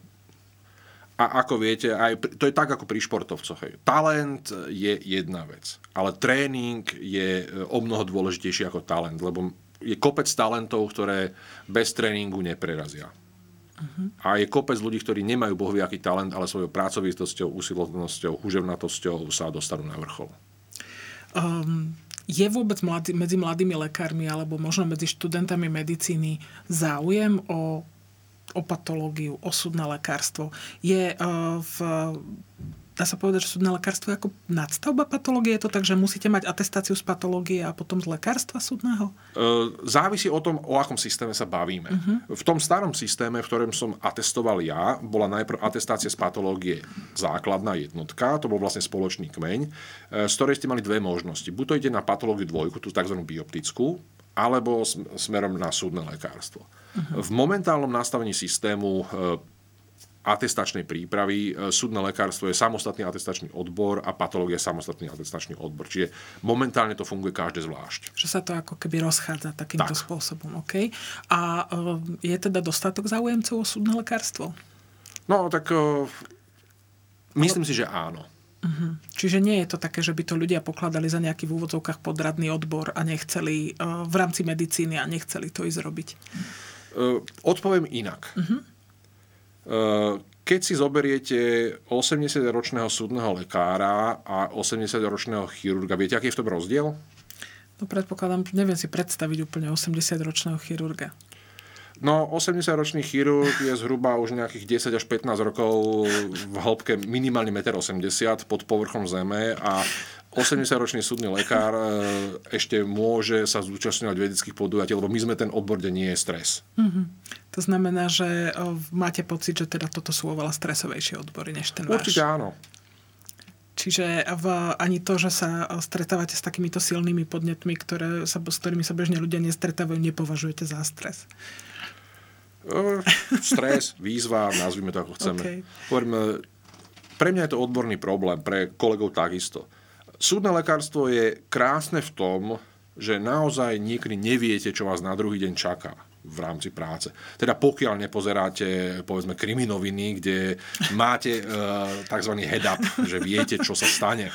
S4: A ako viete, aj, to je tak ako pri športovcoch. Hej. Talent je jedna vec, ale tréning je e, o mnoho dôležitejší ako talent, lebo je kopec talentov, ktoré bez tréningu neprerazia. Uh-huh. A je kopec ľudí, ktorí nemajú bohviaký talent, ale svojou pracovitosťou, usilovnosťou, huževnatosťou sa dostanú na vrchol.
S3: Um, je vôbec mladý, medzi mladými lekármi alebo možno medzi študentami medicíny záujem o o patológiu, o súdne lekárstvo. Je uh, v dá sa povedať, že súdne lekárstvo je ako nadstavba patológie? Je to tak, že musíte mať atestáciu z patológie a potom z lekárstva súdneho?
S4: Uh, závisí o tom, o akom systéme sa bavíme. Uh-huh. V tom starom systéme, v ktorom som atestoval ja, bola najprv atestácia z patológie základná jednotka, to bol vlastne spoločný kmeň, uh, z ktorej ste mali dve možnosti. Buď to ide na patológiu dvojku, tú tzv. bioptickú, alebo smerom na súdne lekárstvo. Uh-huh. V momentálnom nastavení systému e, atestačnej prípravy. E, súdne lekárstvo je samostatný atestačný odbor a patológia je samostatný atestačný odbor. Čiže momentálne to funguje každé zvlášť.
S3: Že sa to ako keby rozchádza takýmto tak. spôsobom. Okay. A e, je teda dostatok záujemcov o súdne lekárstvo?
S4: No, tak myslím si, že áno.
S3: Uh-huh. Čiže nie je to také, že by to ľudia pokladali za nejaký v úvodzovkách podradný odbor a nechceli v rámci medicíny a nechceli to ísť robiť.
S4: Uh, odpoviem inak. Uh-huh. Uh, keď si zoberiete 80-ročného súdneho lekára a 80-ročného chirurga, viete, aký je v tom rozdiel?
S3: No predpokladám, neviem si predstaviť úplne 80-ročného chirurga.
S4: No, 80-ročný chirurg je zhruba už nejakých 10 až 15 rokov v hĺbke minimálne 1,80 m pod povrchom zeme a 80-ročný súdny lekár e, ešte môže sa zúčastňovať vedeckých podujatí, lebo my sme ten odbor, kde nie je stres. Mm-hmm.
S3: To znamená, že e, máte pocit, že teda toto sú oveľa stresovejšie odbory než ten váš.
S4: Určite áno.
S3: Čiže v, ani to, že sa stretávate s takýmito silnými podnetmi, ktoré sa, s ktorými sa bežne ľudia nestretávajú, nepovažujete za stres.
S4: Stres, *laughs* výzva, nazvime to ako chceme. Okay. Hovorím, pre mňa je to odborný problém, pre kolegov takisto. Súdne lekárstvo je krásne v tom, že naozaj niekedy neviete, čo vás na druhý deň čaká v rámci práce. Teda pokiaľ nepozeráte, povedzme, kriminoviny, kde máte uh, tzv. head-up, že viete, čo sa stane.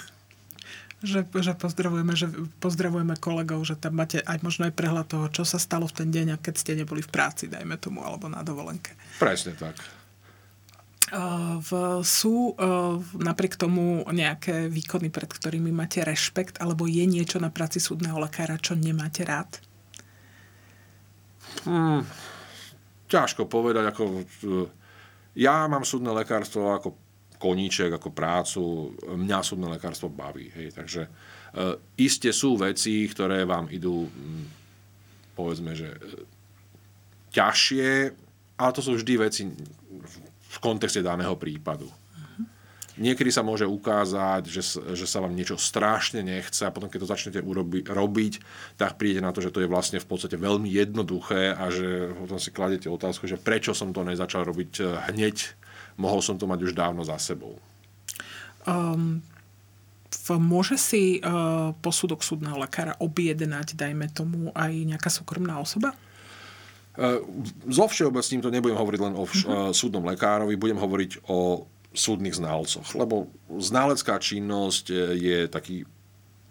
S3: že, že, pozdravujeme, že pozdravujeme kolegov, že tam máte aj možno aj prehľad toho, čo sa stalo v ten deň, keď ste neboli v práci, dajme tomu, alebo na dovolenke.
S4: Presne tak.
S3: V, sú napriek tomu nejaké výkony, pred ktorými máte rešpekt, alebo je niečo na práci súdneho lekára, čo nemáte rád?
S4: Hmm, ťažko povedať. Ako, e, ja mám súdne lekárstvo ako koníček, ako prácu. Mňa súdne lekárstvo baví. Hej. Takže e, iste sú veci, ktoré vám idú, hm, povedzme, že e, ťažšie, ale to sú vždy veci v kontexte daného prípadu. Niekedy sa môže ukázať, že, že sa vám niečo strašne nechce a potom, keď to začnete urobi, robiť, tak príde na to, že to je vlastne v podstate veľmi jednoduché a že potom si kladete otázku, že prečo som to nezačal robiť eh, hneď, mohol som to mať už dávno za sebou. Um,
S3: môže si uh, posudok súdneho lekára objednať, dajme tomu, aj nejaká súkromná osoba?
S4: So všeobecným to nebudem hovoriť len o uh-huh. súdnom lekárovi, budem hovoriť o súdnych ználcoch, lebo ználecká činnosť e, je taký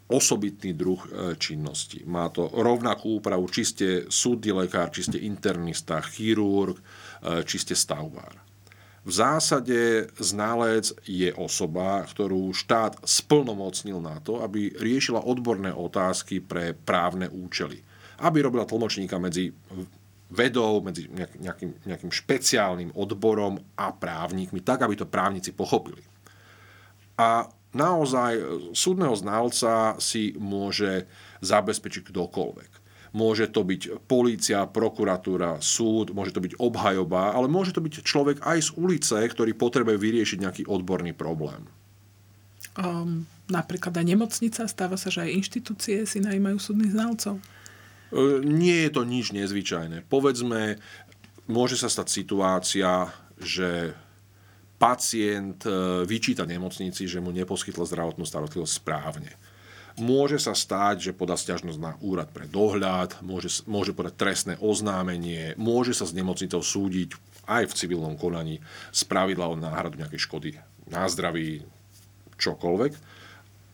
S4: osobitný druh činnosti. Má to rovnakú úpravu, či ste súdny lekár, či ste internista, chirurg, či ste stavbár. V zásade ználec je osoba, ktorú štát splnomocnil na to, aby riešila odborné otázky pre právne účely. Aby robila tlmočníka medzi vedou, medzi nejakým, nejakým špeciálnym odborom a právnikmi, tak, aby to právnici pochopili. A naozaj súdneho znalca si môže zabezpečiť kdokoľvek. Môže to byť polícia, prokuratúra, súd, môže to byť obhajoba, ale môže to byť človek aj z ulice, ktorý potrebuje vyriešiť nejaký odborný problém.
S3: Um, napríklad aj nemocnica, stáva sa, že aj inštitúcie si najímajú súdnych znalcov.
S4: E, nie je to nič nezvyčajné. Povedzme, môže sa stať situácia, že pacient e, vyčíta nemocnici, že mu neposkytla zdravotnú starostlivosť správne. Môže sa stať, že podá stiažnosť na úrad pre dohľad, môže, môže podať trestné oznámenie, môže sa s nemocnicou súdiť aj v civilnom konaní z pravidla o náhradu nejakej škody na zdraví, čokoľvek.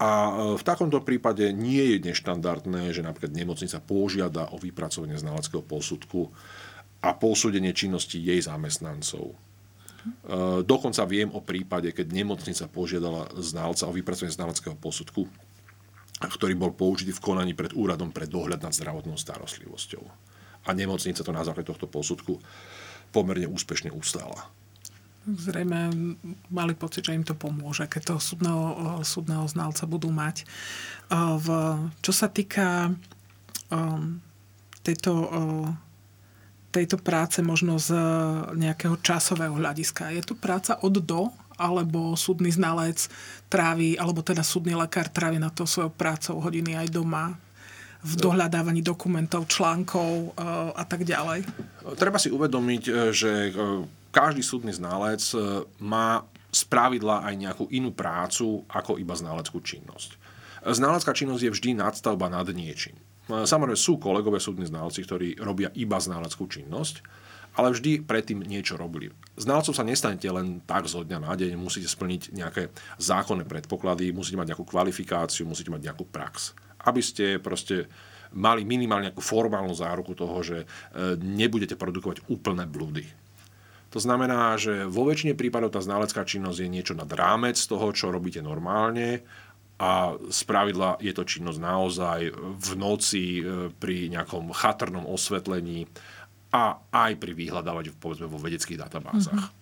S4: A e, v takomto prípade nie je neštandardné, že napríklad nemocnica požiada o vypracovanie znaleckého posudku a posúdenie činnosti jej zamestnancov. E, dokonca viem o prípade, keď nemocnica požiadala znalca o vypracovanie znaleckého posudku, ktorý bol použitý v konaní pred úradom pre dohľad nad zdravotnou starostlivosťou. A nemocnica to na základe tohto posudku pomerne úspešne ustála
S3: zrejme mali pocit, že im to pomôže, keď toho súdneho, súdneho znalca budú mať. V, čo sa týka um, tejto, tejto práce možno z nejakého časového hľadiska, je to práca od do, alebo súdny znalec trávi, alebo teda súdny lekár trávi na to svojou prácou hodiny aj doma, v dohľadávaní dokumentov, článkov a tak ďalej.
S4: Treba si uvedomiť, že každý súdny ználec e, má z pravidla aj nejakú inú prácu ako iba ználeckú činnosť. Ználecká činnosť je vždy nadstavba nad niečím. E, samozrejme sú kolegové súdni znalci, ktorí robia iba ználeckú činnosť, ale vždy predtým niečo robili. Znalcov sa nestanete len tak zo dňa na deň, musíte splniť nejaké zákonné predpoklady, musíte mať nejakú kvalifikáciu, musíte mať nejakú prax. Aby ste proste mali minimálne nejakú formálnu záruku toho, že e, nebudete produkovať úplné blúdy to znamená, že vo väčšine prípadov tá ználecká činnosť je niečo nad rámec toho, čo robíte normálne a z pravidla je to činnosť naozaj v noci e, pri nejakom chatrnom osvetlení a aj pri vyhľadávať povedzme vo vedeckých databázach. Mm-hmm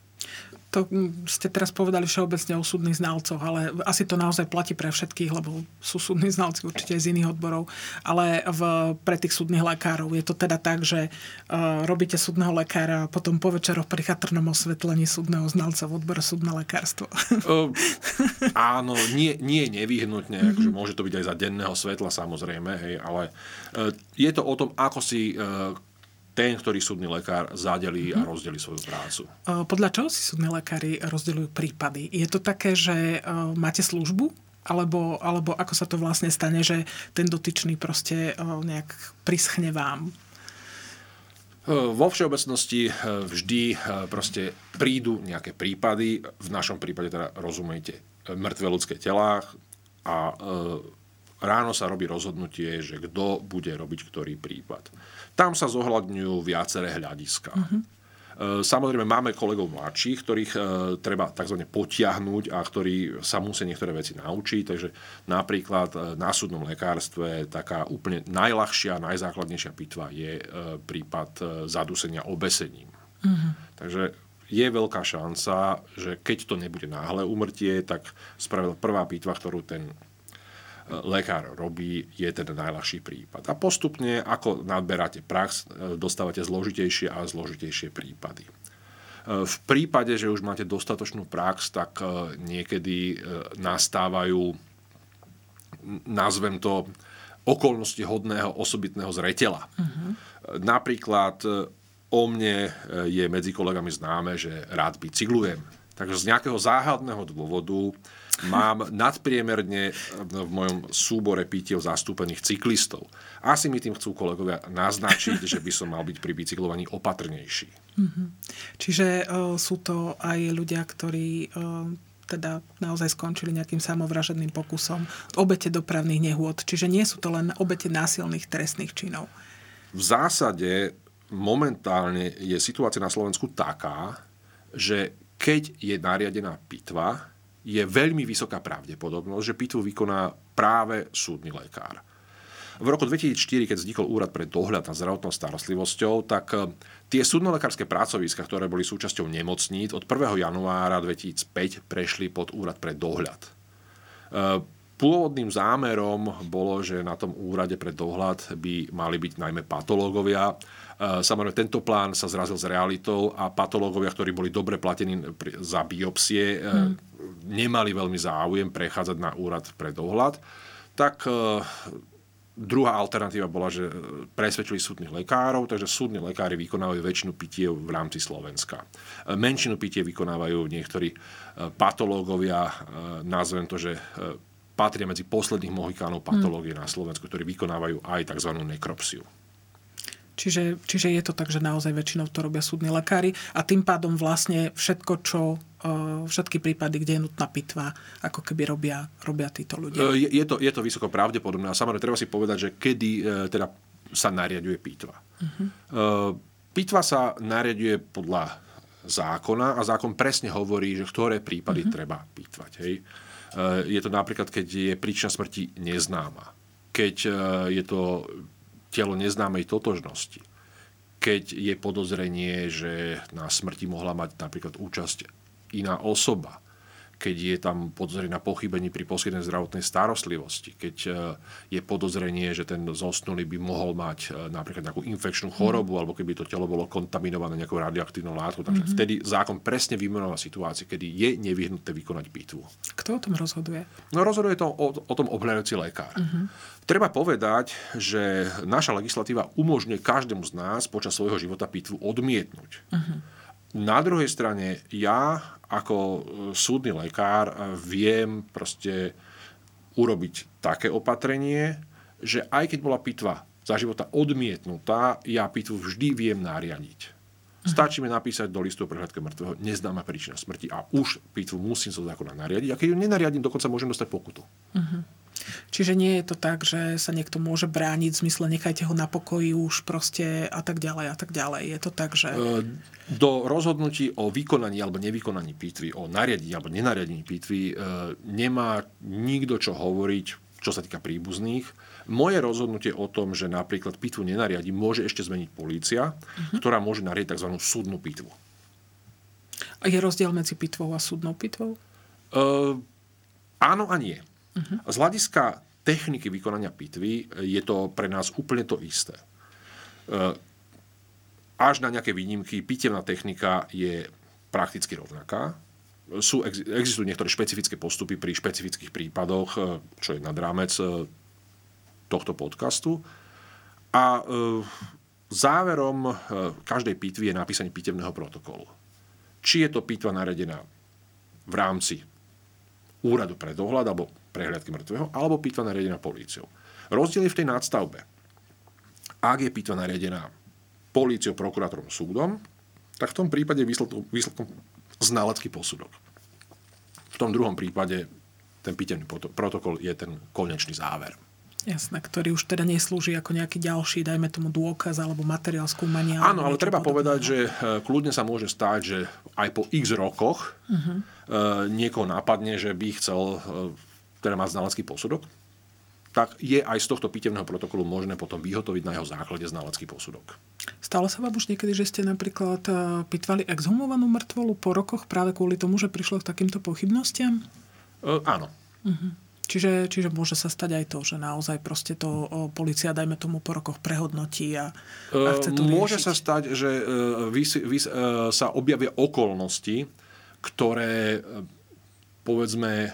S3: to ste teraz povedali všeobecne o súdnych znalcoch, ale asi to naozaj platí pre všetkých, lebo sú súdni znalci určite aj z iných odborov. Ale v, pre tých súdnych lekárov je to teda tak, že uh, robíte súdneho lekára a potom po večeroch pri chatrnom osvetlení súdneho znalca v odbore súdne lekárstvo. Uh, *laughs*
S4: áno, nie, nie nevyhnutne, mm-hmm. akože môže to byť aj za denného svetla samozrejme, hej, ale uh, je to o tom, ako si uh, ten, ktorý súdny lekár zadelí a mhm. rozdelí svoju prácu.
S3: Podľa čoho si súdni lekári rozdeľujú prípady? Je to také, že máte službu? Alebo, alebo ako sa to vlastne stane, že ten dotyčný proste nejak prischne vám?
S4: Vo všeobecnosti vždy proste prídu nejaké prípady, v našom prípade teda rozumejte mŕtve ľudské telá a ráno sa robí rozhodnutie, že kto bude robiť ktorý prípad. Tam sa zohľadňujú viaceré hľadiska. Uh-huh. Samozrejme, máme kolegov mladších, ktorých e, treba tzv. potiahnuť a ktorí sa musia niektoré veci naučiť. Takže napríklad e, na súdnom lekárstve taká úplne najľahšia, najzákladnejšia pitva je prípad zadusenia obesením. Uh-huh. Takže je veľká šanca, že keď to nebude náhle umrtie, tak spravil prvá pitva, ktorú ten lekár robí, je ten najľahší prípad. A postupne, ako nadberáte prax, e, dostávate zložitejšie a zložitejšie prípady. E, v prípade, že už máte dostatočnú prax, tak e, niekedy nastávajú, nazvem to, okolnosti hodného osobitného zretela. Uh-huh. Napríklad o mne je medzi kolegami známe, že rád bicyklujem. Takže z nejakého záhadného dôvodu mám *laughs* nadpriemerne v mojom súbore pitiev zastúpených cyklistov. Asi mi tým chcú kolegovia naznačiť, že by som mal byť pri bicyklovaní opatrnejší. Mm-hmm.
S3: Čiže uh, sú to aj ľudia, ktorí uh, teda naozaj skončili nejakým samovražedným pokusom, obete dopravných nehôd. Čiže nie sú to len obete násilných trestných činov.
S4: V zásade momentálne je situácia na Slovensku taká, že keď je nariadená pitva, je veľmi vysoká pravdepodobnosť, že pitvu vykoná práve súdny lekár. V roku 2004, keď vznikol úrad pre dohľad nad zdravotnou starostlivosťou, tak eh, tie súdnolekárske pracoviska, ktoré boli súčasťou nemocníc, od 1. januára 2005 prešli pod úrad pre dohľad. Eh, pôvodným zámerom bolo, že na tom úrade pre dohľad by mali byť najmä patológovia, samozrejme, tento plán sa zrazil s realitou a patológovia, ktorí boli dobre platení za biopsie, hmm. nemali veľmi záujem prechádzať na úrad pre dohľad. Tak eh, druhá alternatíva bola, že presvedčili súdnych lekárov, takže súdni lekári vykonávajú väčšinu pitiev v rámci Slovenska. Menšinu pitie vykonávajú niektorí patológovia, nazvem to, že patria medzi posledných mohikánov patológie hmm. na Slovensku, ktorí vykonávajú aj tzv. nekropsiu.
S3: Čiže, čiže je to tak, že naozaj väčšinou to robia súdni lekári a tým pádom vlastne všetko, čo e, všetky prípady, kde je nutná pitva, ako keby robia, robia títo ľudia.
S4: E, je, je, to, je to vysoko pravdepodobné a samozrejme treba si povedať, že kedy e, teda sa nariaduje pitva. Uh-huh. Pitva sa nariaduje podľa zákona a zákon presne hovorí, že ktoré prípady uh-huh. treba pitvať. Hej. Je to napríklad, keď je príčina smrti neznáma. Keď je to telo neznámej totožnosti, keď je podozrenie, že na smrti mohla mať napríklad účasť iná osoba, keď je tam podozrenie na pochybení pri poskytnej zdravotnej starostlivosti, keď e, je podozrenie, že ten zosnulý by mohol mať e, napríklad nejakú infekčnú chorobu, mm. alebo keby to telo bolo kontaminované nejakou radioaktívnou látkou. Takže mm-hmm. vtedy zákon presne vymenúva situácie, kedy je nevyhnutné vykonať bitvu.
S3: Kto o tom rozhoduje?
S4: No rozhoduje to o, o tom obhľadujúci lekár. Mm-hmm. Treba povedať, že naša legislatíva umožňuje každému z nás počas svojho života pitvu odmietnúť. Uh-huh. Na druhej strane ja ako e, súdny lekár e, viem proste urobiť také opatrenie, že aj keď bola pitva za života odmietnutá, ja pitvu vždy viem nariadiť. Uh-huh. Stačí mi napísať do listu o prehľadke mŕtvého neznáma príčina smrti a už pitvu musím zo zákona nariadiť. A keď ju nenariadím, dokonca môžem dostať pokutu. Uh-huh.
S3: Čiže nie je to tak, že sa niekto môže brániť v zmysle nechajte ho na pokoji už proste a tak ďalej a tak ďalej. Je to tak, že... E,
S4: do rozhodnutí o vykonaní alebo nevykonaní pitvy, o nariadení alebo nenariadení pitvy e, nemá nikto čo hovoriť, čo sa týka príbuzných. Moje rozhodnutie o tom, že napríklad pitvu nenariadi, môže ešte zmeniť polícia, uh-huh. ktorá môže nariadiť tzv. súdnu pitvu.
S3: A je rozdiel medzi pitvou a súdnou pitvou?
S4: Uh, áno a nie. Z hľadiska techniky vykonania pitvy je to pre nás úplne to isté. E, až na nejaké výnimky pitevná technika je prakticky rovnaká. Sú, existujú niektoré špecifické postupy pri špecifických prípadoch, e, čo je nad rámec e, tohto podcastu. A záverom každej pitvy je napísanie pitevného protokolu. Či je to pitva naredená v rámci úradu pre dohľad alebo prehliadky mŕtvého, alebo pitva nariadená políciou. Rozdiel je v tej nadstavbe. Ak je pitva nariadená políciou, prokurátorom, súdom, tak v tom prípade výsledkom, výsledkom znalecký posudok. V tom druhom prípade ten pitevný protokol je ten konečný záver.
S3: Jasné, ktorý už teda neslúži ako nejaký ďalší, dajme tomu dôkaz alebo materiál skúmania.
S4: Áno, ale treba podobného. povedať, že e, kľudne sa môže stať, že aj po x rokoch uh-huh. niekoho napadne, že by chcel e, teda mať znalecký posudok, tak je aj z tohto pitevného protokolu možné potom vyhotoviť na jeho základe znalecký posudok.
S3: Stalo sa vám už niekedy, že ste napríklad pitvali exhumovanú mŕtvolu po rokoch práve kvôli tomu, že prišlo k takýmto pochybnostiam?
S4: E, áno. Uh-huh.
S3: Čiže, čiže môže sa stať aj to, že naozaj proste to o, policia, dajme tomu, po rokoch prehodnotí a, a chce to
S4: Môže riešiť. sa stať, že uh, vys, vys, uh, sa objavia okolnosti, ktoré, uh, povedzme,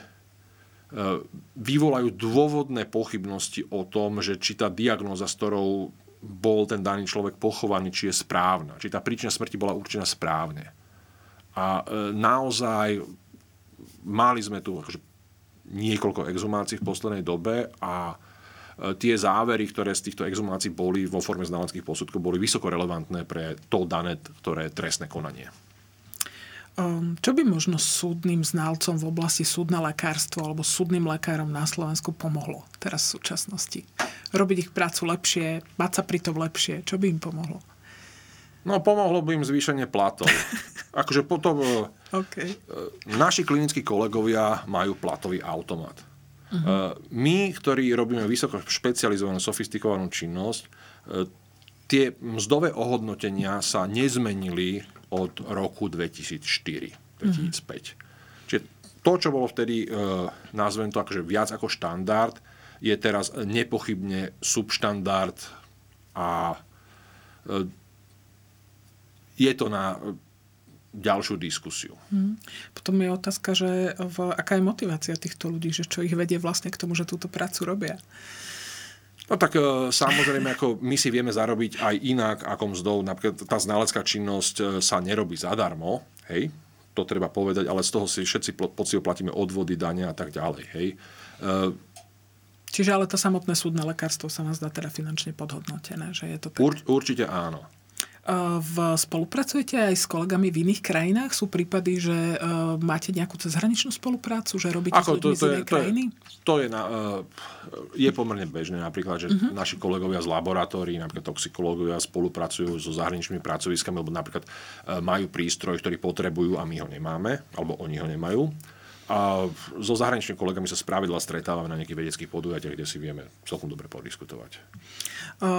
S4: vyvolajú dôvodné pochybnosti o tom, že či tá diagnóza, s ktorou bol ten daný človek pochovaný, či je správna, či tá príčina smrti bola určená správne. A uh, naozaj mali sme tu akože niekoľko exhumácií v poslednej dobe a e, tie závery, ktoré z týchto exhumácií boli vo forme znaleckých posudkov, boli vysoko relevantné pre to dané, ktoré trestné konanie.
S3: Um, čo by možno súdnym znalcom v oblasti súdne lekárstvo alebo súdnym lekárom na Slovensku pomohlo teraz v súčasnosti? Robiť ich prácu lepšie, mať sa pritom lepšie, čo by im pomohlo?
S4: No, pomohlo by im zvýšenie platov. *laughs* akože potom e, okay. E, naši klinickí kolegovia majú platový automat. Uh-huh. My, ktorí robíme vysoko špecializovanú, sofistikovanú činnosť, tie mzdové ohodnotenia sa nezmenili od roku 2004, 2005. Uh-huh. Čiže to, čo bolo vtedy, nazvem to akože viac ako štandard, je teraz nepochybne subštandard a je to na ďalšiu diskusiu. Hmm.
S3: Potom je otázka, že v, aká je motivácia týchto ľudí, že čo ich vedie vlastne k tomu, že túto prácu robia.
S4: No tak e, samozrejme, ako my si vieme zarobiť aj inak ako mzdou. Napríklad tá znalecká činnosť e, sa nerobí zadarmo, hej, to treba povedať, ale z toho si všetci poctivo platíme odvody, dania a tak ďalej, hej. E,
S3: Čiže ale to samotné súdne lekárstvo sa nás dá teda finančne podhodnotené, že je to tak?
S4: Ur, určite áno.
S3: V, spolupracujete aj s kolegami v iných krajinách? Sú prípady, že uh, máte nejakú cezhraničnú spoluprácu, že robíte Ako, s ľuďmi to, to z inej krajiny?
S4: To je, na, uh, je pomerne bežné napríklad, že uh-huh. naši kolegovia z laboratórií, napríklad toxikológovia spolupracujú so zahraničnými pracoviskami, alebo napríklad uh, majú prístroj, ktorý potrebujú a my ho nemáme, alebo oni ho nemajú. A so zahraničnými kolegami sa spravidla stretávame na nejakých vedeckých podujatiach, kde si vieme celkom dobre podiskutovať.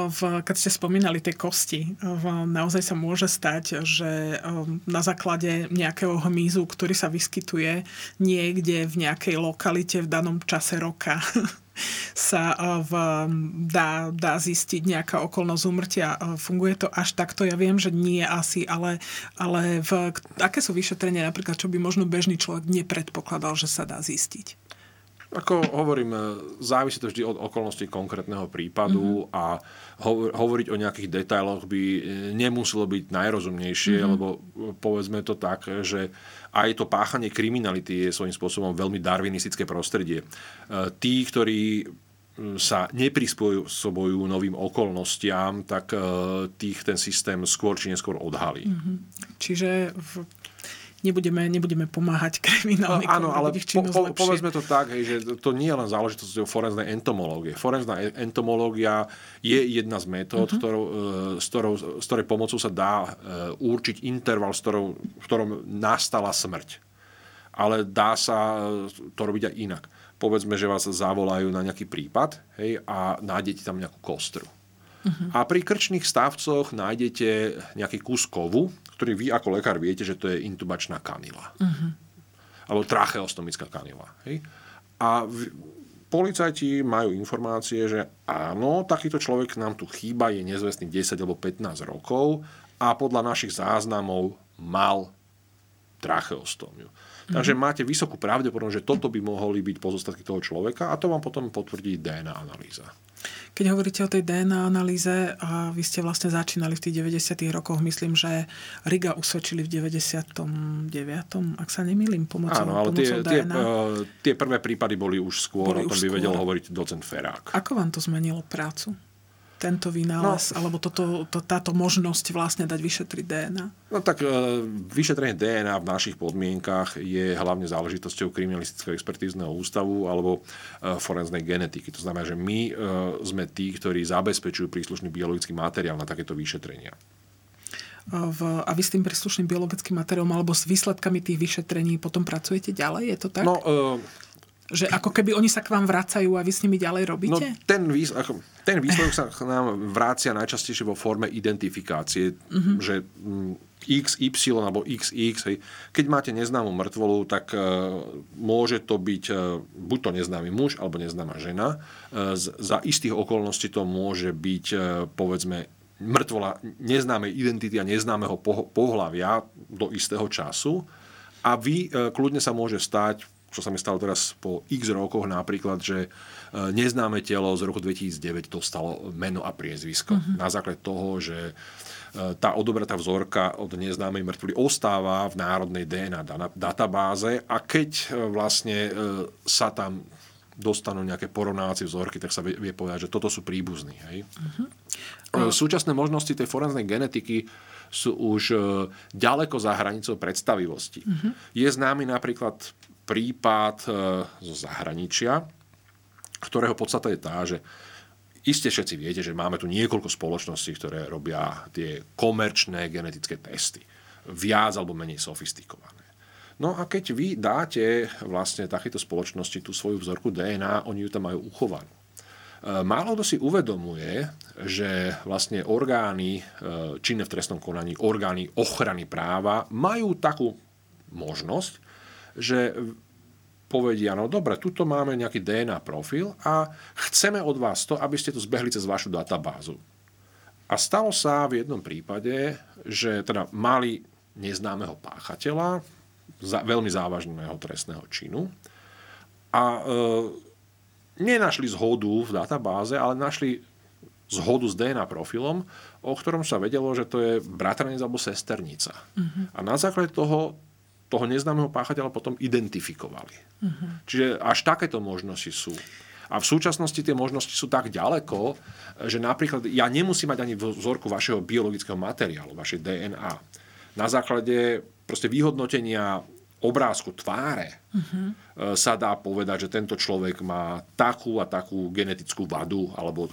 S3: V, keď ste spomínali tie kosti, v, naozaj sa môže stať, že na základe nejakého hmyzu, ktorý sa vyskytuje niekde v nejakej lokalite v danom čase roka, *laughs* sa eh, v, dá, dá zistiť nejaká okolnosť úmrtia. Eh, funguje to až takto? Ja viem, že nie asi, ale, ale v, aké sú vyšetrenia napríklad, čo by možno bežný človek nepredpokladal, že sa dá zistiť?
S4: Ako hovorím, e, závisí to vždy od okolností konkrétneho prípadu mm-hmm. a hovoriť o nejakých detailoch by nemuselo byť najrozumnejšie, mm-hmm. lebo povedzme to tak, že aj to páchanie kriminality je svojím spôsobom veľmi darwinistické prostredie. Tí, ktorí sa neprispôsobujú novým okolnostiam, tak tých ten systém skôr či neskôr odhalí. Mm-hmm.
S3: Čiže v nebudeme, nebudeme pomáhať kriminálnikom.
S4: Áno, ale po, po, povedzme to tak, hej, že to nie je len záležitosť forenznej entomológie. Forenzná e- entomológia je jedna z metód, uh-huh. ktorou, e, s, ktorou, s ktorej pomocou sa dá e, určiť interval, s ktorou, v ktorom nastala smrť. Ale dá sa to robiť aj inak. Povedzme, že vás zavolajú na nejaký prípad hej, a nájdete tam nejakú kostru. Uh-huh. A pri krčných stavcoch nájdete nejaký kus kovu, ktorý vy ako lekár viete, že to je intubačná kanila. Uh-huh. Alebo tracheostomická kanila. Hej? A v, policajti majú informácie, že áno, takýto človek nám tu chýba, je nezvestný 10 alebo 15 rokov a podľa našich záznamov mal tracheostómiu. Takže mm-hmm. máte vysokú pravdepodobnosť, že toto by mohli byť pozostatky toho človeka a to vám potom potvrdí DNA analýza.
S3: Keď hovoríte o tej DNA analýze, a vy ste vlastne začínali v tých 90. rokoch, myslím, že Riga usvedčili v 99. ak sa nemýlim, pomocou, Áno, ale pomocou
S4: tie, DNA. Tie, uh, tie prvé prípady boli už skôr, boli o tom by vedel hovoriť docent Ferák.
S3: Ako vám to zmenilo prácu? Tento vynález, no, alebo toto, to, táto možnosť vlastne dať vyšetriť DNA?
S4: No tak e, vyšetrenie DNA v našich podmienkach je hlavne záležitosťou kriminalistického expertízneho ústavu alebo e, forenznej genetiky. To znamená, že my e, sme tí, ktorí zabezpečujú príslušný biologický materiál na takéto vyšetrenia.
S3: V, a vy s tým príslušným biologickým materiálom alebo s výsledkami tých vyšetrení potom pracujete ďalej? Je to tak?
S4: No, e,
S3: že ako keby oni sa k vám vracajú a vy s nimi ďalej robíte?
S4: No, ten, výs- ako, ten výsledok sa k nám vrácia najčastejšie vo forme identifikácie, uh-huh. že XY alebo XX, hej. keď máte neznámu mŕtvolu, tak uh, môže to byť uh, buď to neznámy muž alebo neznáma žena. Uh, z, za istých okolností to môže byť, uh, povedzme, mŕtvola neznámej identity a neznámeho po- pohľavia do istého času. A vy uh, kľudne sa môže stať čo sa mi stalo teraz po x rokoch napríklad, že e, neznáme telo z roku 2009 dostalo meno a priezvisko. Uh-huh. Na základe toho, že e, tá odobratá vzorka od neznámej mŕtvoly ostáva v národnej DNA databáze a keď e, vlastne sa tam dostanú nejaké porovnávacie vzorky, tak sa vie, vie povedať, že toto sú príbuzní. Hej? Uh-huh. Súčasné možnosti tej forenznej genetiky sú už ďaleko za hranicou predstavivosti. Uh-huh. Je známy napríklad prípad e, zo zahraničia, ktorého podstata je tá, že iste všetci viete, že máme tu niekoľko spoločností, ktoré robia tie komerčné genetické testy. Viac alebo menej sofistikované. No a keď vy dáte vlastne takéto spoločnosti tú svoju vzorku DNA, oni ju tam majú uchovanú. E, málo kto si uvedomuje, že vlastne orgány e, činné v trestnom konaní, orgány ochrany práva majú takú možnosť, že povedia, no dobre, tuto máme nejaký DNA profil a chceme od vás to, aby ste to zbehli cez vašu databázu. A stalo sa v jednom prípade, že teda mali neznámeho páchateľa, za, veľmi závažného trestného činu a e, nenašli zhodu v databáze, ale našli zhodu s DNA profilom, o ktorom sa vedelo, že to je bratranec alebo sesternica. Uh-huh. A na základe toho toho neznámeho páchateľa potom identifikovali. Uh-huh. Čiže až takéto možnosti sú. A v súčasnosti tie možnosti sú tak ďaleko, že napríklad ja nemusím mať ani vzorku vašeho biologického materiálu, vašej DNA. Na základe proste vyhodnotenia obrázku tváre uh-huh. sa dá povedať, že tento človek má takú a takú genetickú vadu alebo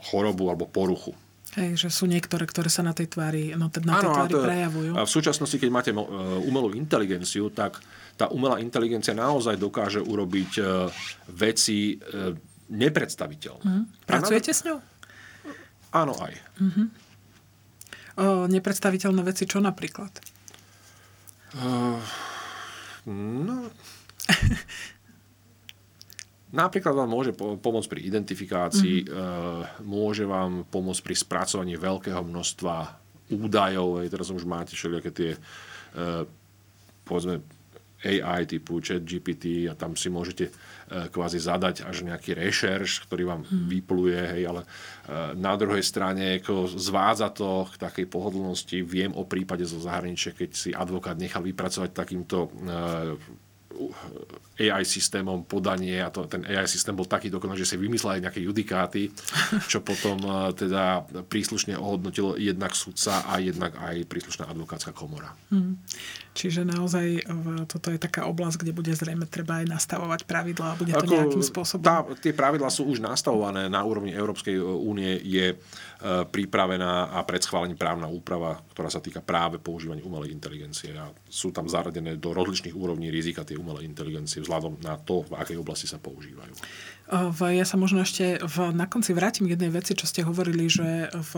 S4: chorobu alebo poruchu.
S3: Hej, že sú niektoré, ktoré sa na tej tvári, no, na tej tvári to, prejavujú.
S4: A v súčasnosti, keď máte e, umelú inteligenciu, tak tá umelá inteligencia naozaj dokáže urobiť e, veci e, nepredstaviteľné. Mm.
S3: Pracujete s ňou?
S4: Áno, aj.
S3: Mm-hmm. O, nepredstaviteľné veci, čo napríklad? Uh,
S4: no... *laughs* Napríklad vám môže pomôcť pri identifikácii, mm-hmm. môže vám pomôcť pri spracovaní veľkého množstva údajov. Teraz už máte všelijaké tie eh, povedzme AI typu chat GPT a tam si môžete uh, kvázi zadať až nejaký rešerš, ktorý vám hmm. vypluje, hej, ale na druhej strane ako zvádza to k takej pohodlnosti. Viem o prípade zo zahraničia, keď si advokát nechal vypracovať takýmto AI systémom podanie a to, ten AI systém bol taký dokonalý, že si vymyslel aj nejaké judikáty, *laughs* čo potom e, teda príslušne ohodnotil jednak sudca a jednak aj príslušná advokátska komora. Hmm.
S3: Čiže naozaj toto je taká oblasť, kde bude zrejme treba aj nastavovať pravidlá a bude to Ako nejakým spôsobom... Tá,
S4: tie pravidlá sú už nastavované na úrovni Európskej únie, je e, pripravená a pred schválením právna úprava, ktorá sa týka práve používania umelej inteligencie. A sú tam zaradené do rozličných úrovní rizika tie umelé inteligencie vzhľadom na to, v akej oblasti sa používajú.
S3: Ja sa možno ešte v, na konci vrátim k jednej veci, čo ste hovorili, že v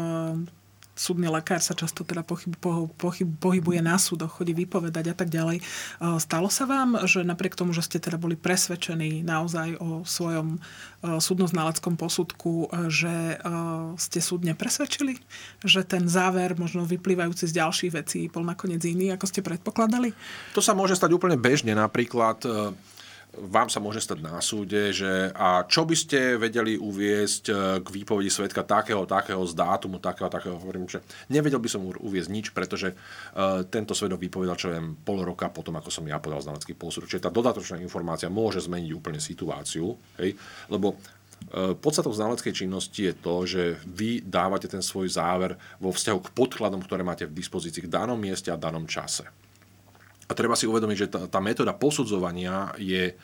S3: súdny lekár sa často teda pochyb, po, pochyb, pohybuje na súdoch, chodí vypovedať a tak ďalej. Stalo sa vám, že napriek tomu, že ste teda boli presvedčení naozaj o svojom súdnoználeckom posudku, že ste súdne presvedčili? Že ten záver, možno vyplývajúci z ďalších vecí, bol nakoniec iný, ako ste predpokladali?
S4: To sa môže stať úplne bežne. Napríklad vám sa môže stať na súde, že a čo by ste vedeli uviezť e, k výpovedi svetka takého, takého z dátumu, takého, takého, hovorím, že nevedel by som uviezť nič, pretože uh, tento svedok vypovedal, čo viem, pol roka potom, ako som ja podal znalecký posud. Čiže tá dodatočná informácia môže zmeniť úplne situáciu, hej? lebo Podstatou znaleckej činnosti je to, že vy dávate ten svoj záver vo vzťahu k podkladom, ktoré máte v dispozícii v danom mieste a danom čase. A treba si uvedomiť, že tá, tá metóda posudzovania je e,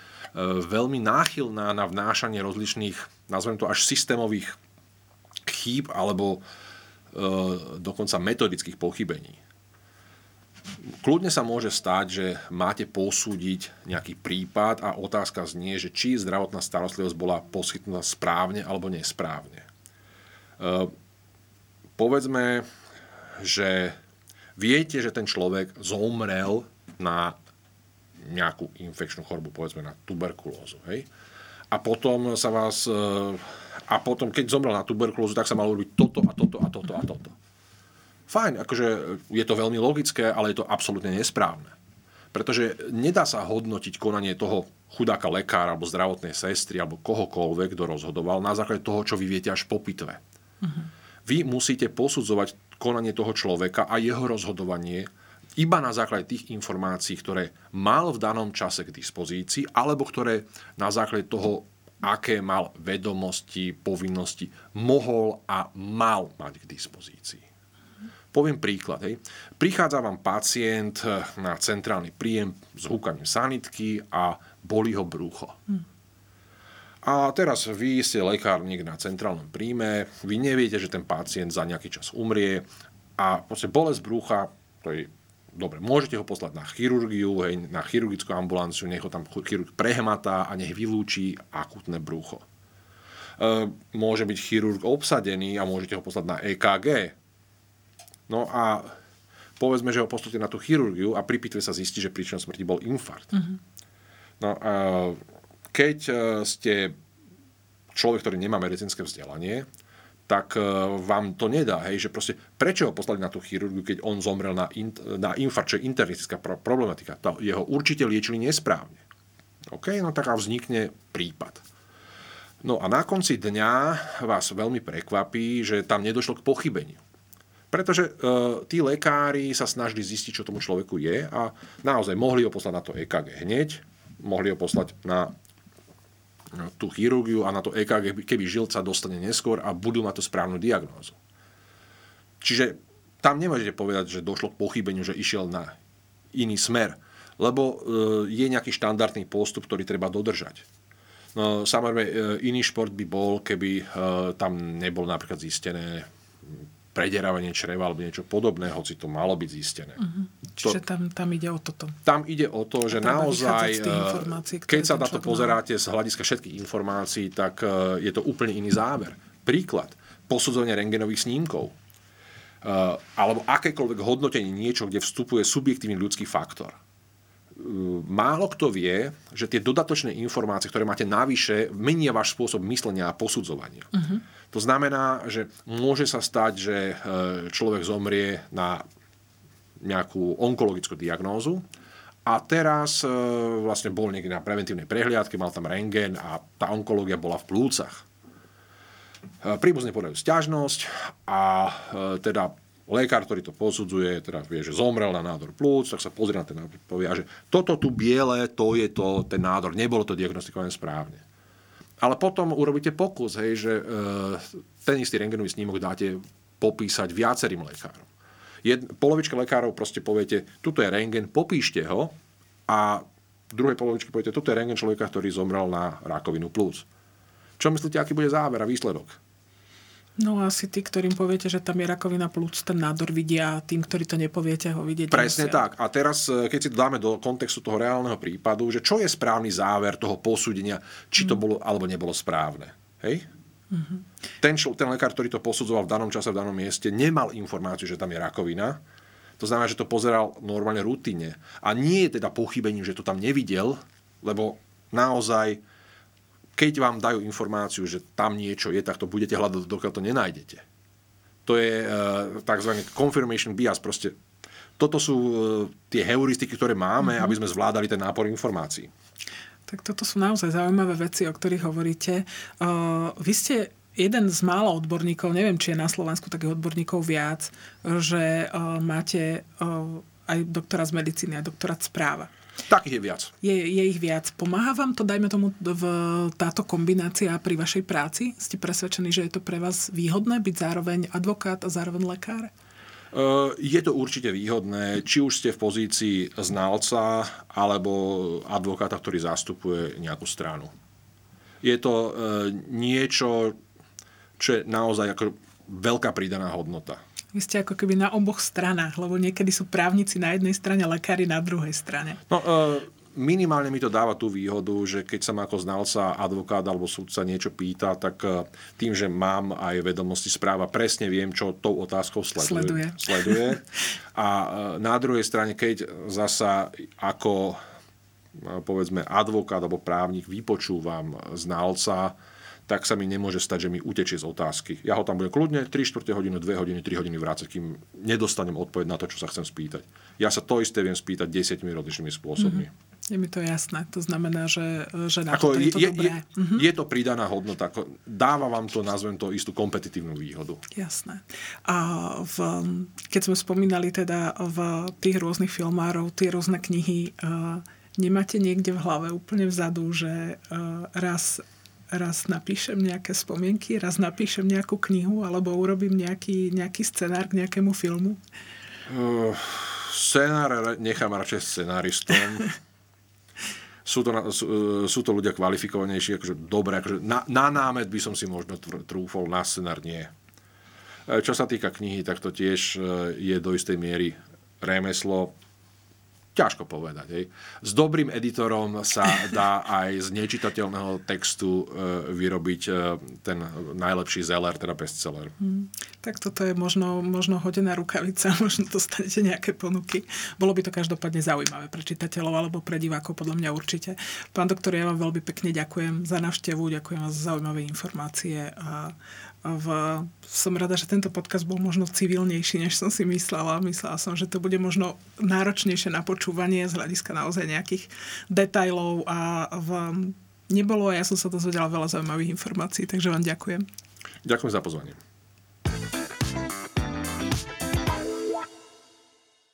S4: veľmi náchylná na vnášanie rozličných, nazvem to až systémových chýb alebo e, dokonca metodických pochybení. Kľudne sa môže stať, že máte posúdiť nejaký prípad a otázka znie, že či zdravotná starostlivosť bola poskytnutá správne alebo nesprávne. E, povedzme, že viete, že ten človek zomrel na nejakú infekčnú chorobu, povedzme na tuberkulózu. Hej? A potom sa vás... E, a potom, keď zomrel na tuberkulózu, tak sa malo robiť toto a toto a toto a toto. Fajn, akože je to veľmi logické, ale je to absolútne nesprávne. Pretože nedá sa hodnotiť konanie toho chudáka lekára alebo zdravotnej sestry alebo kohokoľvek, kto rozhodoval na základe toho, čo vy viete až po pitve. Uh-huh. Vy musíte posudzovať konanie toho človeka a jeho rozhodovanie iba na základe tých informácií, ktoré mal v danom čase k dispozícii, alebo ktoré na základe toho, aké mal vedomosti, povinnosti, mohol a mal mať k dispozícii. Poviem príklad. Hej. Prichádza vám pacient na centrálny príjem s húkaním sanitky a bolí ho brucho. Hm. A teraz vy ste lekárnik na centrálnom príjme, vy neviete, že ten pacient za nejaký čas umrie a proste bolesť brucha, to je dobre, môžete ho poslať na chirurgiu, hej, na chirurgickú ambulanciu, nech ho tam chirurg prehmatá a nech vylúči akutné brucho. E, môže byť chirurg obsadený a môžete ho poslať na EKG. No a povedzme, že ho poslate na tú chirurgiu a pri pitve sa zistí, že príčinou smrti bol infarkt. Uh-huh. No a keď e, ste človek, ktorý nemá medicínske vzdelanie, tak e, vám to nedá, hej, že proste prečo ho poslali na tú chirurgiu, keď on zomrel na, in, na infarkt, čo je internistická problematika. To jeho určite liečili nesprávne. OK, no tak a vznikne prípad. No a na konci dňa vás veľmi prekvapí, že tam nedošlo k pochybeniu. Pretože e, tí lekári sa snažili zistiť, čo tomu človeku je a naozaj mohli ho poslať na to EKG hneď, mohli ho poslať na tú chirurgiu a na to EKG, keby žilca dostane neskôr a budú mať tú správnu diagnózu. Čiže tam nemôžete povedať, že došlo k pochybeniu, že išiel na iný smer, lebo e, je nejaký štandardný postup, ktorý treba dodržať. No, samozrejme, e, iný šport by bol, keby e, tam nebolo napríklad zistené predierávanie čreva alebo niečo podobné, hoci to malo byť zistené. Uh-huh.
S3: Čiže to, tam, tam ide o toto.
S4: Tam ide o to, že naozaj, eh, keď sa na to pozeráte z hľadiska všetkých informácií, tak eh, je to úplne iný záver. Príklad, posudzovanie rengenových snímkov. Uh, alebo akékoľvek hodnotenie niečo, kde vstupuje subjektívny ľudský faktor. Málo kto vie, že tie dodatočné informácie, ktoré máte navyše, menia váš spôsob myslenia a posudzovania. Uh-huh. To znamená, že môže sa stať, že e, človek zomrie na nejakú onkologickú diagnózu a teraz e, vlastne bol niekde na preventívnej prehliadke, mal tam rengen a tá onkológia bola v plúcach. E, príbuzne podajú stiažnosť a teda lekár, ktorý to posudzuje, teda vie, že zomrel na nádor plúc, tak sa pozrie na ten nádor, povie, že toto tu biele, to je to, ten nádor, nebolo to diagnostikované správne. Ale potom urobíte pokus, hej, že e, ten istý rengenový snímok dáte popísať viacerým lekárom. Jed, polovička lekárov proste poviete, tuto je rengen, popíšte ho a v druhej polovičke poviete, tuto je rengen človeka, ktorý zomrel na rakovinu plúc. Čo myslíte, aký bude záver a výsledok?
S3: No asi tí, ktorým poviete, že tam je rakovina plúc, ten nádor vidia a tým, ktorí to nepoviete, ho vidieť
S4: Presne nemusia. tak. A teraz, e, keď si to dáme do kontextu toho reálneho prípadu, že čo je správny záver toho posúdenia, či to mm. bolo alebo nebolo správne. Hej? Mm-hmm. Ten, ten lekár, ktorý to posudzoval v danom čase, v danom mieste, nemal informáciu, že tam je rakovina. To znamená, že to pozeral normálne rutine. A nie je teda pochybením, že to tam nevidel, lebo naozaj keď vám dajú informáciu, že tam niečo je, tak to budete hľadať, dokiaľ to nenájdete. To je uh, tzv. confirmation bias. Proste toto sú uh, tie heuristiky, ktoré máme, mm-hmm. aby sme zvládali ten nápor informácií.
S3: Tak toto sú naozaj zaujímavé veci, o ktorých hovoríte. Uh, vy ste jeden z mála odborníkov, neviem, či je na Slovensku takých odborníkov viac, že uh, máte uh, aj doktora z medicíny, aj doktorát správa.
S4: Takých je viac.
S3: Je, je ich viac. Pomáha vám to, dajme tomu, v táto kombinácia pri vašej práci? Ste presvedčení, že je to pre vás výhodné byť zároveň advokát a zároveň lekár?
S4: Je to určite výhodné, či už ste v pozícii znalca alebo advokáta, ktorý zastupuje nejakú stranu. Je to niečo, čo je naozaj ako veľká pridaná hodnota.
S3: Vy ste ako keby na oboch stranách, lebo niekedy sú právnici na jednej strane, lekári na druhej strane.
S4: No, minimálne mi to dáva tú výhodu, že keď sa ma ako znalca, advokát alebo súdca niečo pýta, tak e, tým, že mám aj vedomosti správa, presne viem, čo tou otázkou sleduje.
S3: Sleduje.
S4: sleduje. *laughs* A e, na druhej strane, keď zasa ako e, povedzme advokát alebo právnik vypočúvam znalca, tak sa mi nemôže stať, že mi utečie z otázky. Ja ho tam budem kľudne 3 čtvrte hodiny, 2 hodiny, 3 hodiny vrácať, kým nedostanem odpoveď na to, čo sa chcem spýtať. Ja sa to isté viem spýtať desiatimi rozličnými spôsobmi. Mm-hmm.
S3: Je mi to jasné. To znamená, že, že na ako je, to
S4: je,
S3: dobré.
S4: Je, mm-hmm. je to pridaná hodnota. Ako dáva vám to, nazvem to, istú kompetitívnu výhodu.
S3: Jasné. A v, keď sme spomínali teda v tých rôznych filmárov, tie rôzne knihy, uh, nemáte niekde v hlave úplne vzadu, že uh, raz raz napíšem nejaké spomienky, raz napíšem nejakú knihu alebo urobím nejaký, nejaký scenár k nejakému filmu?
S4: Uh, scenár nechám radšej scenáristom. *laughs* sú to, sú, sú to ľudia kvalifikovanejší, akože dobre, akože na, na námet by som si možno trúfol, na scenár nie. E, čo sa týka knihy, tak to tiež je do istej miery remeslo. Ťažko povedať. Hej. S dobrým editorom sa dá aj z nečitateľného textu e, vyrobiť e, ten najlepší zeller, teda bestseller. Hmm.
S3: Tak toto je možno, možno hodená rukavica, *laughs* možno dostanete nejaké ponuky. Bolo by to každopádne zaujímavé pre čitateľov alebo pre divákov, podľa mňa určite. Pán doktor, ja vám veľmi pekne ďakujem za návštevu, ďakujem vám za zaujímavé informácie a v, som rada, že tento podcast bol možno civilnejší, než som si myslela. Myslela som, že to bude možno náročnejšie na počúvanie z hľadiska naozaj nejakých detajlov a v, nebolo a ja som sa dozvedela veľa zaujímavých informácií, takže vám ďakujem.
S4: Ďakujem za pozvanie.